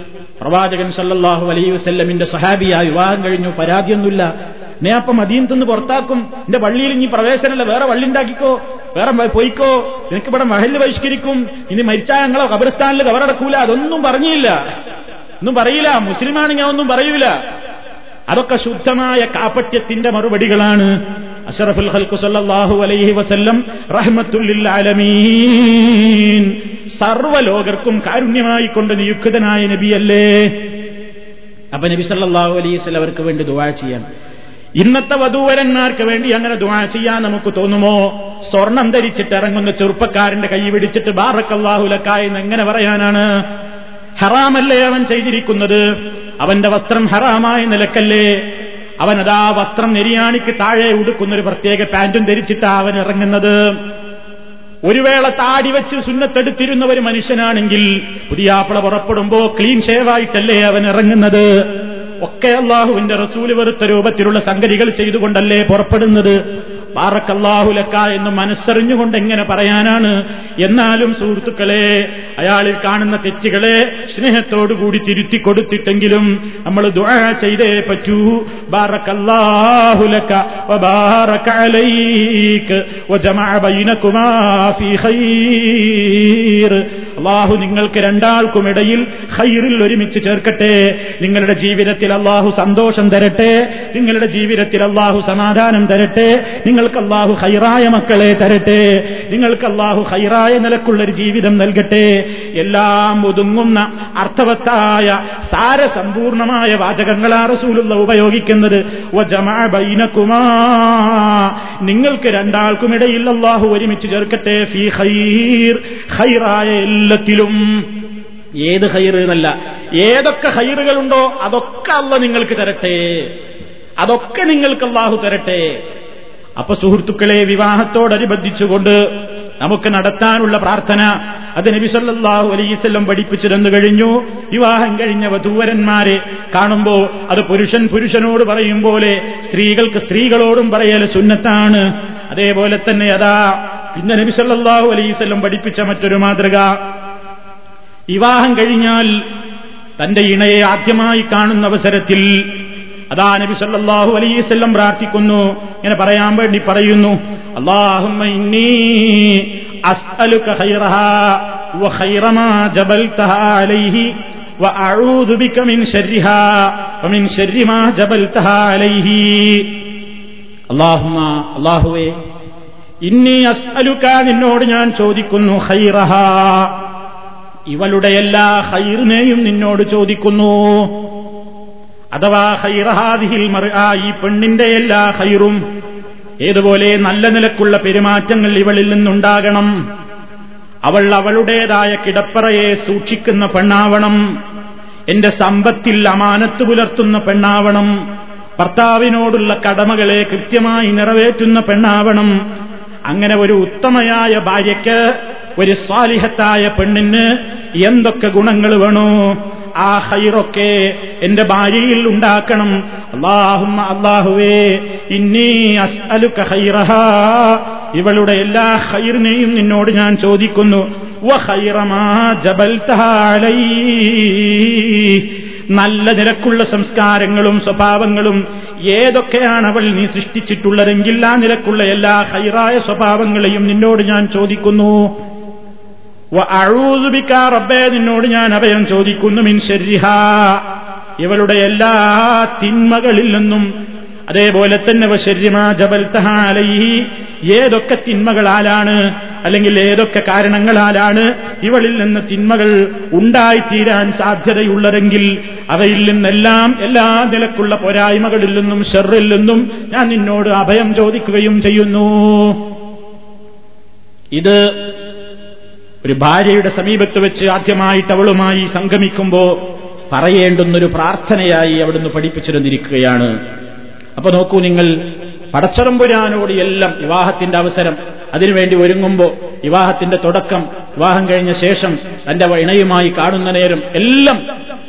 പ്രവാചകൻ സല്ലാഹു അലൈഹി വസ്ല്ലമിന്റെ സഹാബിയായി വിവാഹം കഴിഞ്ഞു പരാതിയൊന്നുമില്ല. നീ അപ്പം മദീനത്തുനിന്ന് പുറത്താക്കും. എന്റെ പള്ളിയിൽ ഇനി പ്രവേശനമല്ല. വേറെ വള്ളി ഉണ്ടാക്കിക്കോ വേറെ പോയിക്കോ. നിനക്ക് ഇവിടെ മഹൽ ബഹിഷ്കരിക്കും ഇനി മരിച്ചാൽ ഞങ്ങളോ ഖബർസ്ഥാനിൽ കവറടക്കൂല അതൊന്നും പറഞ്ഞില്ല. ഒന്നും പറയില്ല. മുസ്ലിമാണ് ഞാൻ ഒന്നും പറയൂല. അതൊക്കെ ശുദ്ധമായ കാപ്പറ്റ്യത്തിന്റെ മറുപടികളാണ്. അഷറഫുൽ ഹൽക്കു സല്ലല്ലാഹു അലൈഹി വസല്ലം റഹ്മത്തുല്ലിൽ ആലമീൻ സർവലോകർക്കും കാരുണ്യമായി കൊണ്ട് നിയുക്തനായ നബിയല്ലേ. അപ്പൊ നബി സല്ലാഹു അലൈഹി വസല്ലം അവർക്ക് വേണ്ടി ദുവാ ചെയ്യാൻ ഇന്നത്തെ വധൂവരന്മാർക്ക് വേണ്ടി അങ്ങനെ ദുആ ചെയ്യാൻ നമുക്ക് തോന്നുമോ? സ്വർണം ധരിച്ചിട്ട് ഇറങ്ങുന്ന ചെറുപ്പക്കാരന്റെ കൈ പിടിച്ചിട്ട് ബാറക്കല്ലാഹുലക്കായെന്ന് എങ്ങനെ പറയാനാണ്? ഹറാമല്ലേ അവൻ ചെയ്തിരിക്കുന്നത്? അവന്റെ വസ്ത്രം ഹറാമായ നിലക്കല്ലേ? അവനതാ വസ്ത്രം നെരിയാണിക്ക് താഴെ ഉടുക്കുന്ന ഒരു പ്രത്യേക പാന്റും ധരിച്ചിട്ടാ അവൻ ഇറങ്ങുന്നത്. ഒരു വേള താടി വെച്ച് സുന്നത്തെടുത്തിരുന്ന ഒരു മനുഷ്യനാണെങ്കിൽ പുതിയാപ്പിള പുറപ്പെടുമ്പോ ക്ലീൻ ഷേവായിട്ടല്ലേ അവൻ ഇറങ്ങുന്നത്? ഒക്കെ അള്ളാഹുവിന്റെ റസൂൽ വെറുത്ത രൂപത്തിലുള്ള സംഗതികൾ ചെയ്തുകൊണ്ടല്ലേ പുറപ്പെടുന്നത്? പാറക്കല്ലാഹുലക്ക എന്ന് മനസ്സറിഞ്ഞുകൊണ്ട് എങ്ങനെ പറയാനാണ്? എന്നാലും സുഹൃത്തുക്കളെ അയാളിൽ കാണുന്ന തെറ്റുകളെ സ്നേഹത്തോടുകൂടി തിരുത്തി കൊടുത്തിട്ടെങ്കിലും നമ്മൾ ദുആ ചെയ്തേ പറ്റൂ. ബാറക്കല്ലാഹുലക്ക അള്ളാഹു നിങ്ങൾക്ക് രണ്ടാൾക്കും ഇടയിൽ ഖൈറിൽ ഒരുമിച്ച് ചേർക്കട്ടെ. നിങ്ങളുടെ ജീവിതത്തിൽ അള്ളാഹു സന്തോഷം തരട്ടെ. നിങ്ങളുടെ ജീവിതത്തിൽ അള്ളാഹു സമാധാനം തരട്ടെ. നിങ്ങൾക്ക് അള്ളാഹു ഹൈറായ മക്കളെ തരട്ടെ. നിങ്ങൾക്ക് അള്ളാഹു ഹൈറായ നിലക്കുള്ളൊരു ജീവിതം നൽകട്ടെ. എല്ലാം ഒതുങ്ങുന്ന അർത്ഥവത്തായ സാരസമ്പൂർണമായ വാചകങ്ങളാണ് റസൂലുള്ള ഉപയോഗിക്കുന്നത്. നിങ്ങൾക്ക് രണ്ടാൾക്കും ഇടയിൽ അള്ളാഹു ഒരുമിച്ച് ചേർക്കട്ടെ. ഫീ ഹൈർ ഹൈറായ എല്ലാത്തിലും ഏത് ഹൈറ് എന്നല്ല ഏതൊക്കെ ഹൈറുകളുണ്ടോ അതൊക്കെ അല്ല നിങ്ങൾക്ക് തരട്ടെ. അതൊക്കെ നിങ്ങൾക്ക് അള്ളാഹു തരട്ടെ. അപ്പൊ സുഹൃത്തുക്കളെ വിവാഹത്തോടനുബന്ധിച്ചുകൊണ്ട് നമുക്ക് നടത്താനുള്ള പ്രാർത്ഥന അത് നബിസല്ലാഹു പഠിപ്പിച്ചു പഠിപ്പിച്ചിരുന്നു കഴിഞ്ഞു. വിവാഹം കഴിഞ്ഞ വധൂവരന്മാരെ കാണുമ്പോ അത് പുരുഷൻ പുരുഷനോട് പറയും പോലെ സ്ത്രീകൾക്ക് സ്ത്രീകളോടും പറയൽ സുന്നത്താണ്. അതേപോലെ തന്നെ അതാ പിന്നെ നബിസല്ലാഹു അലൈവല്ലം പഠിപ്പിച്ച മറ്റൊരു മാതൃക. വിവാഹം കഴിഞ്ഞാൽ തന്റെ ഇണയെ ആദ്യമായി കാണുന്ന അവസരത്തിൽ അതാ നബി സല്ലാഹു അലൈഹി വസല്ലം പ്രാർത്ഥിക്കുന്നു. ഇങ്ങനെ പറയാൻ വേണ്ടി പറയുന്നു അല്ലാഹുമ്മ ഇന്നി അസ്അലുക്ക ഖൈറഹാ വ ഖൈറ മാ അലൈഹി വ അഊദു ബിക മിൻ ശർരിഹാ വ മിൻ ശർരി മാ അലൈഹി. അല്ലാഹുമ്മ അല്ലാഹുവേ ഇന്നി അസ്അലുക്ക നിന്നോട് ഞാൻ ചോദിക്കുന്നു ഖൈറഹാ ഇവളുടെ എല്ലാ ഹൈറിനെയും നിന്നോട് ചോദിക്കുന്നു. അഥവാ ഹൈറഹാദിഹിൽ മറ ഈ പെണ്ണിന്റെ എല്ലാ ഹൈറും ഏതുപോലെ നല്ല നിലക്കുള്ള പെരുമാറ്റങ്ങൾ ഇവളിൽ നിന്നുണ്ടാകണം. അവൾ അവളുടേതായ കിടപ്പറയെ സൂക്ഷിക്കുന്ന പെണ്ണാവണം. എന്റെ സമ്പത്തിൽ അമാനത്ത് പുലർത്തുന്ന പെണ്ണാവണം. ഭർത്താവിനോടുള്ള കടമകളെ കൃത്യമായി നിറവേറ്റുന്ന പെണ്ണാവണം. അങ്ങനെ ഒരു ഉത്തമയായ ഭാര്യയ്ക്ക് ഒരു സ്വാലിഹത്തായ പെണ്ണിന് എന്തൊക്കെ ഗുണങ്ങൾ വേണോ ആ ഹൈറൊക്കെ എന്റെ ഭാര്യയിൽ ഉണ്ടാക്കണം. അള്ളാഹു അള്ളാഹുവേ ഇന്നീ അസ്അലുക ഹൈറഹ ഇവളുടെ എല്ലാ ഹൈറിനെയും നിന്നോട് ഞാൻ ചോദിക്കുന്നു നല്ല നിരക്കുള്ള സംസ്കാരങ്ങളും സ്വഭാവങ്ങളും ഏതൊക്കെയാണ് അവൾ നീ സൃഷ്ടിച്ചിട്ടുള്ളതെങ്കിൽ ആ നിരക്കുള്ള എല്ലാ ഹൈറായ സ്വഭാവങ്ങളെയും നിന്നോട് ഞാൻ ചോദിക്കുന്നു. റബ്ബേ നിന്നോട് ഞാൻ അഭയം ചോദിക്കുന്നു മിൻ ശരിഹ. ഇവളുടെ എല്ലാ തിന്മകളിൽ നിന്നും അതേപോലെ തന്നെ തഹാലയി ഏതൊക്കെ തിന്മകളാലാണ് അല്ലെങ്കിൽ ഏതൊക്കെ കാരണങ്ങളാലാണ് ഇവളിൽ നിന്ന് തിന്മകൾ ഉണ്ടായിത്തീരാൻ സാധ്യതയുള്ളതെങ്കിൽ അവയിൽ നിന്നെല്ലാം എല്ലാ നിലക്കുള്ള പോരായ്മകളിൽ നിന്നും ഷെറിൽ നിന്നും ഞാൻ നിന്നോട് അഭയം ചോദിക്കുകയും ചെയ്യുന്നു. ഇത് ഒരു ഭാര്യയുടെ സമീപത്ത് വെച്ച് ആദ്യമായിട്ട് അവളുമായി സംഗമിക്കുമ്പോ പറയേണ്ടുന്നൊരു പ്രാർത്ഥനയായി അവിടുന്ന് പഠിപ്പിച്ചിരുന്നിരിക്കുകയാണ്. അപ്പൊ നോക്കൂ നിങ്ങൾ പടച്ചറമ്പുരാനോട് എല്ലാം വിവാഹത്തിന്റെ അവസരം അതിനുവേണ്ടി ഒരുങ്ങുമ്പോ വിവാഹത്തിന്റെ തുടക്കം വിവാഹം കഴിഞ്ഞ ശേഷം തന്റെ ഇണയുമായി കാണുന്ന നേരം എല്ലാം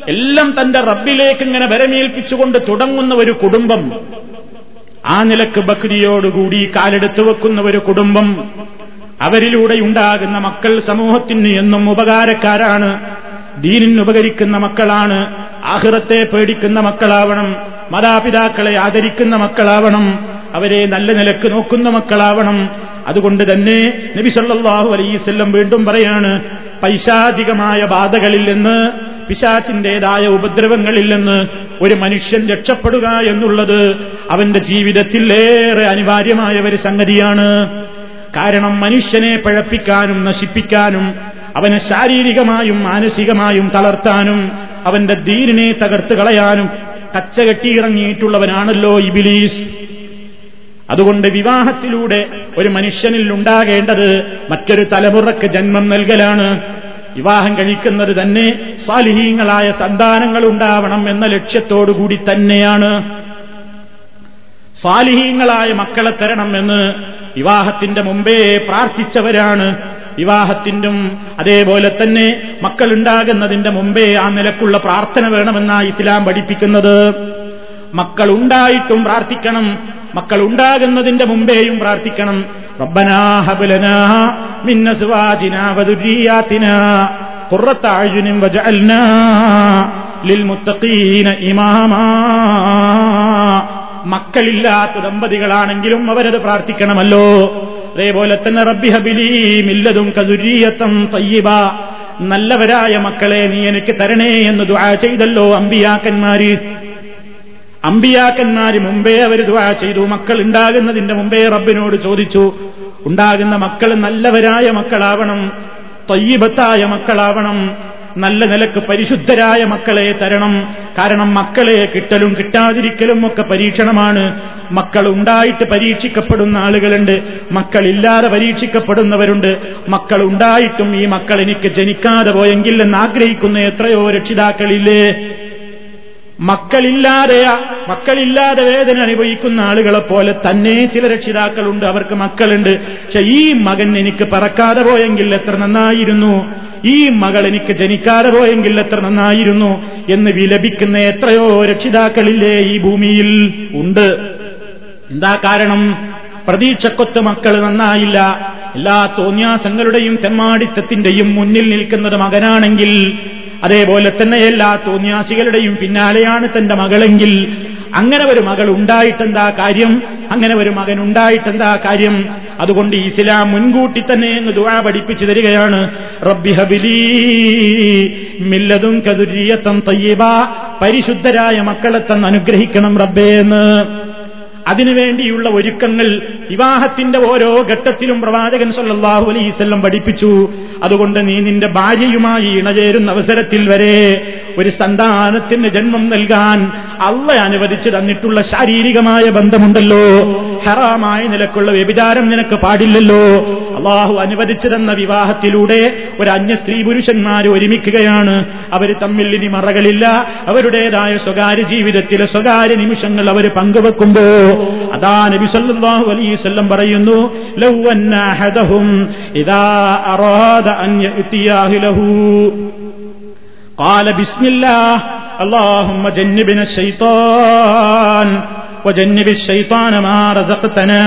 എല്ലാം തന്റെ റബ്ബിലേക്ക് ഇങ്ങനെ വരമേൽപ്പിച്ചുകൊണ്ട് തുടങ്ങുന്ന ഒരു കുടുംബം ആ നിലയ്ക്ക് ബക്രിയോടുകൂടി കാലെടുത്തു വെക്കുന്ന ഒരു കുടുംബം അവരിലൂടെ ഉണ്ടാകുന്ന മക്കൾ സമൂഹത്തിന് എന്നും ഉപകാരക്കാരാണ്. ദീനിന് ഉപകരിക്കുന്ന മക്കളാണ്. ആഹ്റത്തെ പേടിക്കുന്ന മക്കളാവണം. മാതാപിതാക്കളെ ആദരിക്കുന്ന മക്കളാവണം. അവരെ നല്ല നിലയ്ക്ക് നോക്കുന്ന മക്കളാവണം. അതുകൊണ്ട് തന്നെ നബി സല്ലല്ലാഹു അലൈവല്ലം വീണ്ടും പറയാണ് പൈശാചികമായ ബാധകളിൽ നിന്ന് പിശാച്ചിന്റേതായ ഉപദ്രവങ്ങളിൽ നിന്ന് ഒരു മനുഷ്യൻ രക്ഷപ്പെടുക എന്നുള്ളത് അവന്റെ ജീവിതത്തിൽ ഏറെ അനിവാര്യമായ ഒരു സംഗതിയാണ്. കാരണം മനുഷ്യനെ പഴപ്പിക്കാനും നശിപ്പിക്കാനും അവനെ ശാരീരികമായും മാനസികമായും തളർത്താനും അവന്റെ ദീനിനെ തകർത്ത് കളയാനും കച്ചകെട്ടിയിറങ്ങിയിട്ടുള്ളവനാണല്ലോ ഇബിലീസ്. അതുകൊണ്ട് വിവാഹത്തിലൂടെ ഒരു മനുഷ്യനിൽ ഉണ്ടാകേണ്ടത് മറ്റൊരു തലമുറയ്ക്ക് ജന്മം നൽകലാണ്. വിവാഹം കഴിക്കുന്നത് തന്നെ സാലിഹീങ്ങളായ സന്താനങ്ങൾ ഉണ്ടാവണം എന്ന ലക്ഷ്യത്തോടുകൂടി തന്നെയാണ്. സാലിഹീങ്ങളായ മക്കളെ തരണം എന്ന് വിവാഹത്തിന്റെ മുമ്പേ പ്രാർത്ഥിച്ചവരാണ്. വിവാഹത്തിനും അതേപോലെ തന്നെ മക്കളുണ്ടാകുന്നതിന്റെ മുമ്പേ ആ നിലക്കുള്ള പ്രാർത്ഥന വേണമെന്നാ ഇസ്ലാം പഠിപ്പിക്കുന്നത്. മക്കളുണ്ടായിട്ടും പ്രാർത്ഥിക്കണം. മക്കളുണ്ടാകുന്നതിന്റെ മുമ്പേയും പ്രാർത്ഥിക്കണം. റബ്ബനാ ഹബലനാ മിന്നസ്വാജിനാ വദുരിയാത്തിനാ ഖുറത്തായുനും വജഅൽനാ ലിൽമുത്തഖീന ഇമാമാ മക്കളില്ലാത്ത ദമ്പതികളാണെങ്കിലും അവരത് പ്രാർത്ഥിക്കണമല്ലോ. അതേപോലെ തന്നെ റബ്ബി ഹബിലി മില്ലതും കതുരീയത്തം തയ്യബ. നല്ലവരായ മക്കളെ നീ എനിക്ക് തരണേ എന്ന് ദുആ ചെയ്തല്ലോ അമ്പിയാക്കന്മാര്. അമ്പിയാക്കന്മാര് മുമ്പേ അവർ ദുആ ചെയ്തു. മക്കൾ ഉണ്ടാകുന്നതിന്റെ മുമ്പേ റബ്ബിനോട് ചോദിച്ചു. ഉണ്ടാകുന്ന മക്കൾ നല്ലവരായ മക്കളാവണം. തയ്യബത്തായ മക്കളാവണം. നല്ല നിലയ്ക്ക് പരിശുദ്ധരായ മക്കളെ തരണം. കാരണം മക്കളെ കിട്ടലും കിട്ടാതിരിക്കലും ഒക്കെ പരീക്ഷണമാണ്. മക്കൾ ഉണ്ടായിട്ട് പരീക്ഷിക്കപ്പെടുന്ന ആളുകളുണ്ട്. മക്കളില്ലാതെ പരീക്ഷിക്കപ്പെടുന്നവരുണ്ട്. മക്കൾ ഉണ്ടായിട്ടും ഈ മക്കൾ എനിക്ക് ജനിക്കാതെ പോയെങ്കിൽ എന്ന് ആഗ്രഹിക്കുന്ന എത്രയോ രക്ഷിതാക്കളില്ലേ? മക്കളില്ലാതെ മക്കളില്ലാതെ വേദന അനുഭവിക്കുന്ന ആളുകളെ പോലെ തന്നെ ചില രക്ഷിതാക്കളുണ്ട് അവർക്ക് മക്കളുണ്ട്. പക്ഷെ ഈ മകൻ എനിക്ക് പറക്കാതെ പോയെങ്കിൽ എത്ര നന്നായിരുന്നു? ഈ മകൾ എനിക്ക് ജനിക്കാതെ പോയെങ്കിൽ എത്ര നന്നായിരുന്നു? എന്ന് വിലപിക്കുന്ന എത്രയോ രക്ഷിതാക്കളില്ലേ ഈ ഭൂമിയിൽ ഉണ്ട്. എന്താ കാരണം? പ്രതീക്ഷക്കൊത്ത് മക്കൾ നന്നായില്ല. എല്ലാ തോന്യാസങ്ങളുടെയും തെമ്മാടിത്തത്തിന്റെയും മുന്നിൽ നിൽക്കുന്നത് മകനാണെങ്കിൽ അതേപോലെ തന്നെ എല്ലാ തോന്യാസികളുടെയും പിന്നാലെയാണ് തന്റെ മകളെങ്കിൽ. അങ്ങനെ ഒരു മകൾ ഉണ്ടായിട്ടെന്താ കാര്യം? അങ്ങനെ ഒരു മകൻ ഉണ്ടായിട്ടെന്താ കാര്യം? അതുകൊണ്ട് ഇസ്ലാം മുൻകൂട്ടി തന്നെ എന്ന് ദുആ പഠിപ്പിച്ചു തരികയാണ്. റബ്ബി ഹബിലി മില്ലതും കതുരിയത്തം തയ്യബ. പരിശുദ്ധരായ മക്കളെ തന്ന് അനുഗ്രഹിക്കണം റബ്ബേ എന്ന്. അതിനുവേണ്ടിയുള്ള ഒരുക്കങ്ങൾ വിവാഹത്തിന്റെ ഓരോ ഘട്ടത്തിലും പ്രവാചകൻ സല്ലാഹു അലൈസ്വല്ലം പഠിപ്പിച്ചു. അതുകൊണ്ട് നീ നിന്റെ ഭാര്യയുമായി ഇണചേരുന്ന അവസരത്തിൽ വരെ ഒരു സന്താനത്തിന് ജന്മം നൽകാൻ അള്ള അനുവദിച്ചു തന്നിട്ടുള്ള ശാരീരികമായ ബന്ധമുണ്ടല്ലോ. ഹറാമായ നിലക്കുള്ള വ്യഭിചാരം നിനക്ക് പാടില്ലല്ലോ. അള്ളാഹു അനുവദിച്ചു തന്ന വിവാഹത്തിലൂടെ ഒരു അന്യ സ്ത്രീ പുരുഷന്മാർ ഒരുമിക്കുകയാണ്. അവർ തമ്മിൽ ഇനി മറകളില്ല. അവരുടേതായ സ്വകാര്യ ജീവിതത്തിലെ സ്വകാര്യ നിമിഷങ്ങൾ അവർ പങ്കുവെക്കുമ്പോ അതാ നബി സല്ലല്ലാഹു അലൈഹി വസല്ലം പറയുന്നു ലൗ ഇതാ അറാദ അൻ യഅതിയാഹു ലഹു. قال بسم الله اللهم جنبنا الشيطان وجنب الشيطان ما رزقتنا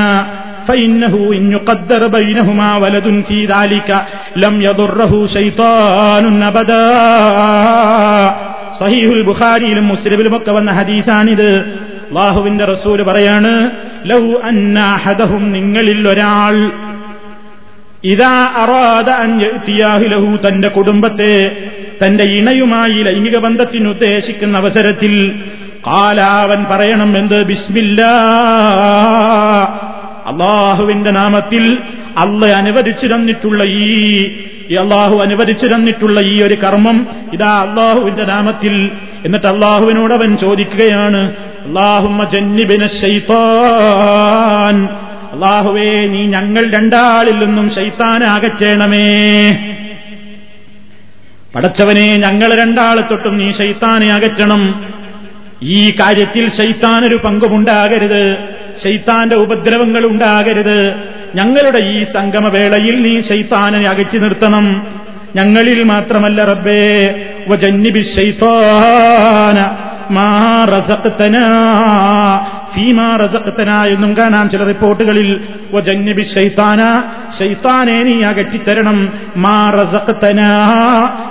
فإنه إن يقدر بينهما ولد في ذلك لم يضره شيطان أبدا സഹീഹുൽ ബുഖാരിയിലും മുസ്ലിമിലും ഒക്കെ വന്ന ഹദീസാണിത് അള്ളാഹുവിന്റെ റസൂല് പറയാണ് ലൗ അന്നാഹദഹും നിങ്ങളിൽ ഒരാൾ ഇതാ അറാദ അൻയാഹുലഹു തന്റെ കുടുംബത്തെ തന്റെ ഇണയുമായി ലൈംഗിക ബന്ധത്തിന് ഉദ്ദേശിക്കുന്ന അവസരത്തിൽ കാലാവൻ പറയണം എന്ത്? ബിസ്മില്ല. അള്ളാഹുവിന്റെ നാമത്തിൽ അള്ള അനുവദിച്ചു തന്നിട്ടുള്ള ഈ അള്ളാഹു അനുവദിച്ചു തന്നിട്ടുള്ള ഈ ഒരു കർമ്മം ഇതാ അള്ളാഹുവിന്റെ നാമത്തിൽ. എന്നിട്ട് അള്ളാഹുവിനോട് അവൻ ചോദിക്കുകയാണ് അള്ളാഹുമ്മ ജന്നിബിന ശൈത്താൻ. അള്ളാഹുവേ നീ ഞങ്ങൾ രണ്ടാളിൽ നിന്നും ശൈത്താനാകച്ചേണമേ പടച്ചവനെ ഞങ്ങൾ രണ്ടാളെ തൊട്ടും നീ ശൈത്താനെ അകറ്റണം. ഈ കാര്യത്തിൽ ശൈത്താനൊരു പങ്കുമുണ്ടാകരുത്. ശൈത്താന്റെ ഉപദ്രവങ്ങൾ ഉണ്ടാകരുത്. ഞങ്ങളുടെ ഈ സംഗമവേളയിൽ നീ ശൈത്താനെ അകറ്റി നിർത്തണം. ഞങ്ങളിൽ മാത്രമല്ല റബ്ബേ വജന്നിബി ശൈത്താന ഫീമാ റസഖ്തന എന്നും കാണാം ചില റിപ്പോർട്ടുകളിൽ. വജന്നിബി ശൈത്താന. ശൈത്താനെ നീ അകറ്റിത്തരണം. മാ റസഖ്തന.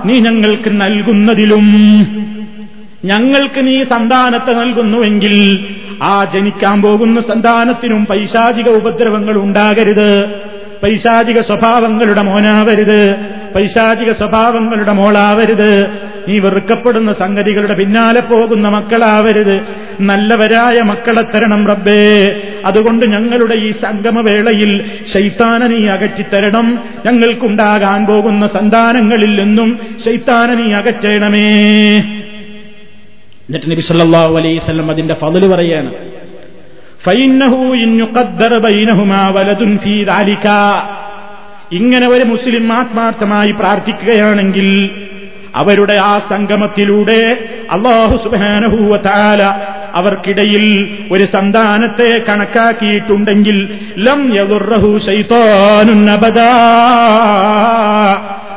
നീ ഞങ്ങൾക്ക് നൽകുന്നതിലും. ഞങ്ങൾക്ക് നീ സന്താനത്തെ നൽകുന്നുവെങ്കിൽ ആ ജനിക്കാൻ പോകുന്ന സന്താനത്തിനും പൈശാചിക ഉപദ്രവങ്ങൾ ഉണ്ടാകരുത്. പൈശാചിക സ്വഭാവങ്ങളുടെ മോനാവരുത്. പൈശാചിക സ്വഭാവങ്ങളുടെ മോളാവരുത്. നീ വെറുക്കപ്പെടുന്ന സംഗതികളുടെ പിന്നാലെ പോകുന്ന മക്കളാവരുത്. നല്ലവരായ മക്കളെ തരണം റബ്ബേ. അതുകൊണ്ട് ഞങ്ങളുടെ ഈ സംഗമവേളയിൽ ശൈത്താന നീ അകറ്റിത്തരണം. ഞങ്ങൾക്കുണ്ടാകാൻ പോകുന്ന സന്താനങ്ങളിൽ നിന്നും ശൈത്താന നീ അകറ്റണമേ. എന്നിട്ട് നബി സല്ലല്ലാഹു അലൈഹി വസല്ലം അതിന്റെ ഫതിൽ പറയാണ്. ഇങ്ങനെ ഒരു മുസ്ലിം ആത്മാർത്ഥമായി പ്രാർത്ഥിക്കുകയാണെങ്കിൽ അവരുടെ ആ സംഗമത്തിലൂടെ അള്ളാഹു സുബാനഹൂവ താല അവർക്കിടയിൽ ഒരു സന്താനത്തെ കണക്കാക്കിയിട്ടുണ്ടെങ്കിൽ ലം യദുറഹു ശൈത്താനുൻ അബദാ.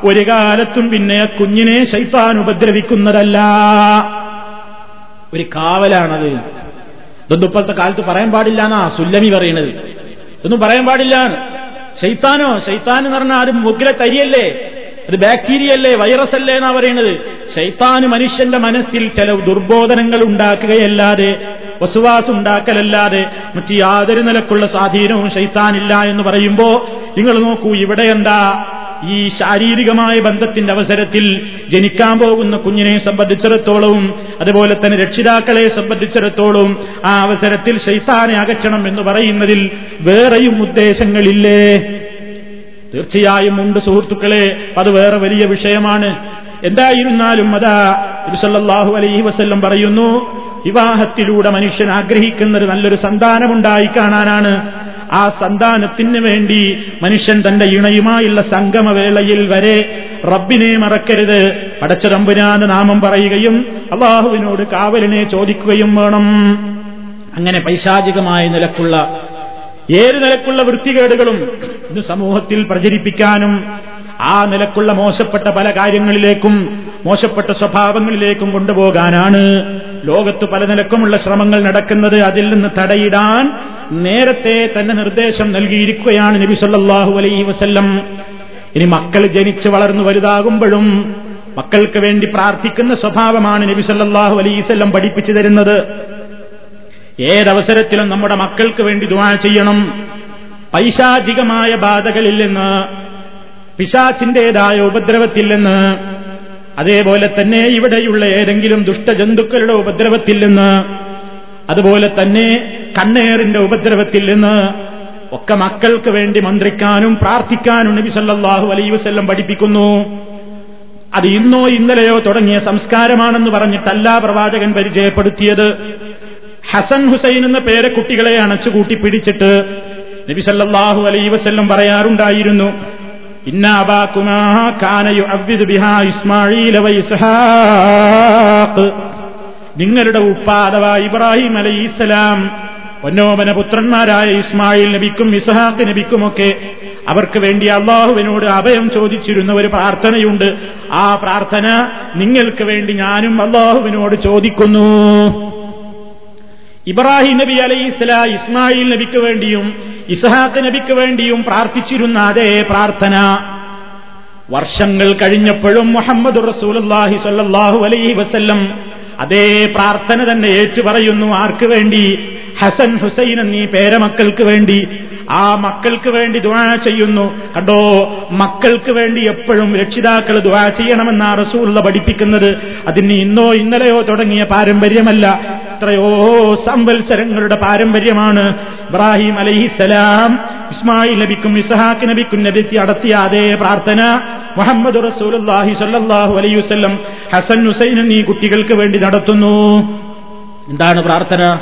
ഒരു കാലത്തും പിന്നെ കുഞ്ഞിനെ ശൈത്താൻ ഉപദ്രവിക്കുന്നതല്ല. ഒരു കാവലാണത്. ഇതൊന്നും ഇപ്പോഴത്തെ കാലത്ത് പറയാൻ പാടില്ല എന്നാ സുല്ലമി പറയണത്. ഇതൊന്നും പറയാൻ പാടില്ല. ശൈത്താനോ ശൈത്താൻ എന്ന് പറഞ്ഞാൽ ആരും മുക്കിലെ തരിയല്ലേ? അത് ബാക്ടീരിയ അല്ലേ വൈറസ് അല്ലേ എന്നാ പറയുന്നത് ശൈത്താന് മനുഷ്യന്റെ മനസ്സിൽ ചില ദുർബോധനങ്ങൾ ഉണ്ടാക്കുകയല്ലാതെ ഉണ്ടാക്കലല്ലാതെ മറ്റു യാതൊരു നിലക്കുള്ള സ്വാധീനവും ശൈത്താനില്ല എന്ന് പറയുമ്പോ നിങ്ങൾ നോക്കൂ ഇവിടെ എന്താ ഈ ശാരീരികമായ ബന്ധത്തിന്റെ അവസരത്തിൽ ജനിക്കാൻ പോകുന്ന കുഞ്ഞിനെ സംബന്ധിച്ചിടത്തോളവും അതുപോലെ തന്നെ രക്ഷിതാക്കളെ സംബന്ധിച്ചിടത്തോളവും ആ അവസരത്തിൽ ശൈത്താനെ അകറ്റണം എന്ന് പറയുന്നതിൽ വേറെയും ഉദ്ദേശങ്ങളില്ലേ? തീർച്ചയായും ഉണ്ട് സുഹൃത്തുക്കളെ. അത് വേറെ വലിയ വിഷയമാണ്. എന്തായിരുന്നാലും അതാ ഇരുസല്ലാഹു അലൈഹി വസ്ല്ലം പറയുന്നു വിവാഹത്തിലൂടെ മനുഷ്യൻ ആഗ്രഹിക്കുന്നത് നല്ലൊരു സന്താനമുണ്ടായി കാണാനാണ്. ആ സന്താനത്തിന് വേണ്ടി മനുഷ്യൻ തന്റെ ഇണയുമായുള്ള സംഗമവേളയിൽ വരെ റബ്ബിനെ മറക്കരുത്. പടച്ചതമ്പുരാന് നാമം പറയുകയും അള്ളാഹുവിനോട് കാവലിനെ ചോദിക്കുകയും വേണം. അങ്ങനെ പൈശാചികമായ നിലക്കുള്ള ഏത് നിലക്കുള്ള വൃത്തികേടുകളും ഇന്ന് സമൂഹത്തിൽ പ്രചരിപ്പിക്കാനും ആ നിലക്കുള്ള മോശപ്പെട്ട പല കാര്യങ്ങളിലേക്കും മോശപ്പെട്ട സ്വഭാവങ്ങളിലേക്കും കൊണ്ടുപോകാനാണ് ലോകത്ത് പല നിലക്കുമുള്ള ശ്രമങ്ങൾ നടക്കുന്നത്. അതിൽ നിന്ന് തടയിടാൻ നേരത്തെ തന്നെ നിർദ്ദേശം നൽകിയിരിക്കുകയാണ് നബി സല്ലാഹു അലൈഹി വസല്ലം. ഇനി മക്കൾ ജനിച്ച് വളർന്നു വലുതാകുമ്പോഴും മക്കൾക്ക് വേണ്ടി പ്രാർത്ഥിക്കുന്ന സ്വഭാവമാണ് നബി സല്ലാഹു അലൈവല്ലം പഠിപ്പിച്ചു തരുന്നത്. ഏതവസരത്തിലും നമ്മുടെ മക്കൾക്ക് വേണ്ടി ദുവാ ചെയ്യണം. പൈശാചികമായ ബാധകളിൽ നിന്ന് പിശാച്ചിന്റേതായ ഉപദ്രവത്തിൽ നിന്ന് അതേപോലെ തന്നെ ഇവിടെയുള്ള ഏതെങ്കിലും ദുഷ്ടജന്തുക്കളുടെ ഉപദ്രവത്തിൽ നിന്ന് അതുപോലെ തന്നെ കണ്ണേറിന്റെ ഉപദ്രവത്തിൽ നിന്ന് ഒക്കെ മക്കൾക്ക് വേണ്ടി മന്ത്രിക്കാനും പ്രാർത്ഥിക്കാനും നബി സല്ലാഹു അലൈ വസ്ല്ലം പഠിപ്പിക്കുന്നു. അത് ഇന്നോ ഇന്നലെയോ തുടങ്ങിയ സംസ്കാരമാണെന്ന് പറഞ്ഞിട്ടല്ല പ്രവാചകൻ പരിചയപ്പെടുത്തിയത്. ഹസൻ ഹുസൈൻ എന്ന പേരെ കുട്ടികളെ അണച്ചുകൂട്ടി പിടിച്ചിട്ട് നബി സല്ലാഹു അലൈ വസ്ല്ലം പറയാറുണ്ടായിരുന്നു ഇന്ന ബിഹാ ഇസ്മായിൽ നിങ്ങളുടെ ഉപ്പ അഥവാ ഇബ്രാഹിം അലൈഹിസ്സലാം ഒന്നോമന പുത്രന്മാരായ ഇസ്മായിൽ നബിക്കും ഇസ്ഹാഖ് നബിക്കുമൊക്കെ അവർക്ക് വേണ്ടി അള്ളാഹുവിനോട് അഭയം ചോദിച്ചിരുന്ന ഒരു പ്രാർത്ഥനയുണ്ട്. ആ പ്രാർത്ഥന നിങ്ങൾക്ക് വേണ്ടി ഞാനും അള്ളാഹുവിനോട് ചോദിക്കുന്നു. ഇബ്രാഹിം നബി അലൈഹി ഇസ്ലാ ഇസ്മായിൽ നബിക്ക് വേണ്ടിയും ഇസ്ഹാഖ് നബിക്ക് വേണ്ടിയും പ്രാർത്ഥിച്ചിരുന്ന അതേ പ്രാർത്ഥന. വർഷങ്ങൾ കഴിഞ്ഞപ്പോഴും മുഹമ്മദ് റസൂലി സല്ലാഹു അലൈഹി വസ്ല്ലം അതേ പ്രാർത്ഥന തന്നെ ഏറ്റുപറയുന്നു. ആർക്ക് വേണ്ടി? ഹസൻ ഹുസൈൻ എന്നീ പേരമക്കൾക്ക് വേണ്ടി. ആ മക്കൾക്ക് വേണ്ടി ദുവാ ചെയ്യുന്നു. കണ്ടോ? മക്കൾക്ക് വേണ്ടി എപ്പോഴും രക്ഷിതാക്കൾ ദുവാ ചെയ്യണമെന്നാണ് റസൂള്ള പഠിപ്പിക്കുന്നത്. അതിന് ഇന്നോ ഇന്നലെയോ തുടങ്ങിയ പാരമ്പര്യമല്ല. എത്രയോ സംവത്സരങ്ങളുടെ പാരമ്പര്യമാണ്. ഇബ്രാഹിം അലഹിസലാം ഇസ്മായിൽ നബിക്കും ഇസഹാക്ക് നബിക്കും നബിത്തി അടത്തിയ അതേ പ്രാർത്ഥന. മുഹമ്മദ് റസൂലുല്ലാഹി സല്ലാഹു അലൈവല്ലം ഹസൻ ഹുസൈൻ എന്നീ കുട്ടികൾക്ക് വേണ്ടി നടത്തുന്നു. എന്താണ് പ്രാർത്ഥന?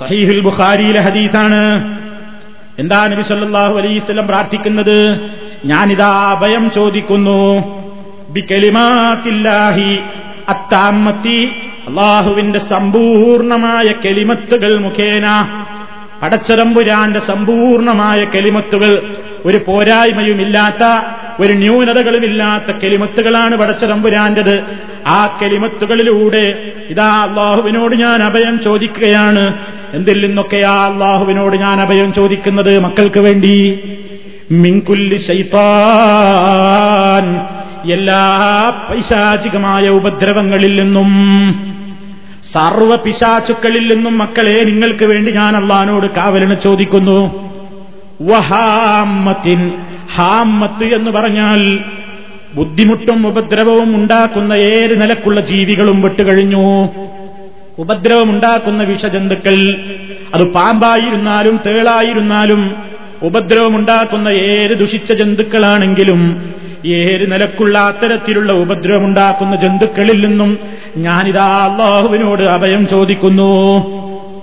സഹീഹുൽ ബുഖാരിയിലെ ഹദീസാണ്. എന്താ നബി സല്ലല്ലാഹു അലൈഹി വസല്ലം പ്രാർത്ഥിക്കുന്നത്? ഞാനിതാ അഭയം ചോദിക്കുന്നു. അത്താമത്തി അള്ളാഹുവിന്റെ സമ്പൂർണമായ കെലിമത്തുകൾ മുഖേന പടച്ചതമ്പുരാന്റെ സമ്പൂർണമായ കെലിമത്തുകൾ ഒരു പോരായ്മയുമില്ലാത്ത ഒരു ന്യൂനതകളുമില്ലാത്ത കെലിമത്തുകളാണ് പടച്ചതമ്പുരാന്റത്. ആ കെലിമത്തുകളിലൂടെ ഇതാ അള്ളാഹുവിനോട് ഞാൻ അഭയം ചോദിക്കുകയാണ്. എന്തിൽ നിന്നൊക്കെയാ അള്ളാഹുവിനോട് ഞാൻ അഭയം ചോദിക്കുന്നത് മക്കൾക്ക് വേണ്ടി? മിങ്കുല്ലി ശൈത്താൻ. എല്ലാ പൈശാചികമായ ഉപദ്രവങ്ങളിൽ നിന്നും സർവ പിശാചുക്കളിൽ നിന്നും മക്കളെ നിങ്ങൾക്ക് വേണ്ടി ഞാൻ അള്ളഹാനോട് കാവലിന് ചോദിക്കുന്നു. വഹാമത്തിൻ ഹാമത്ത് എന്ന് പറഞ്ഞാൽ ബുദ്ധിമുട്ടും ഉപദ്രവവും ഉണ്ടാക്കുന്ന ഏത് നിലക്കുള്ള ജീവികളും വിട്ടുകഴിഞ്ഞു. ഉപദ്രവമുണ്ടാക്കുന്ന വിഷജന്തുക്കൾ അത് പാമ്പായിരുന്നാലും തേളായിരുന്നാലും ഉപദ്രവമുണ്ടാക്കുന്ന ഏത് ദുഷിച്ച ജന്തുക്കളാണെങ്കിലും ഏത് നിലക്കുള്ള അത്തരത്തിലുള്ള ഉപദ്രവമുണ്ടാക്കുന്ന ജന്തുക്കളിൽ നിന്നും ഞാനിതാ അള്ളാഹുവിനോട് അഭയം ചോദിക്കുന്നു.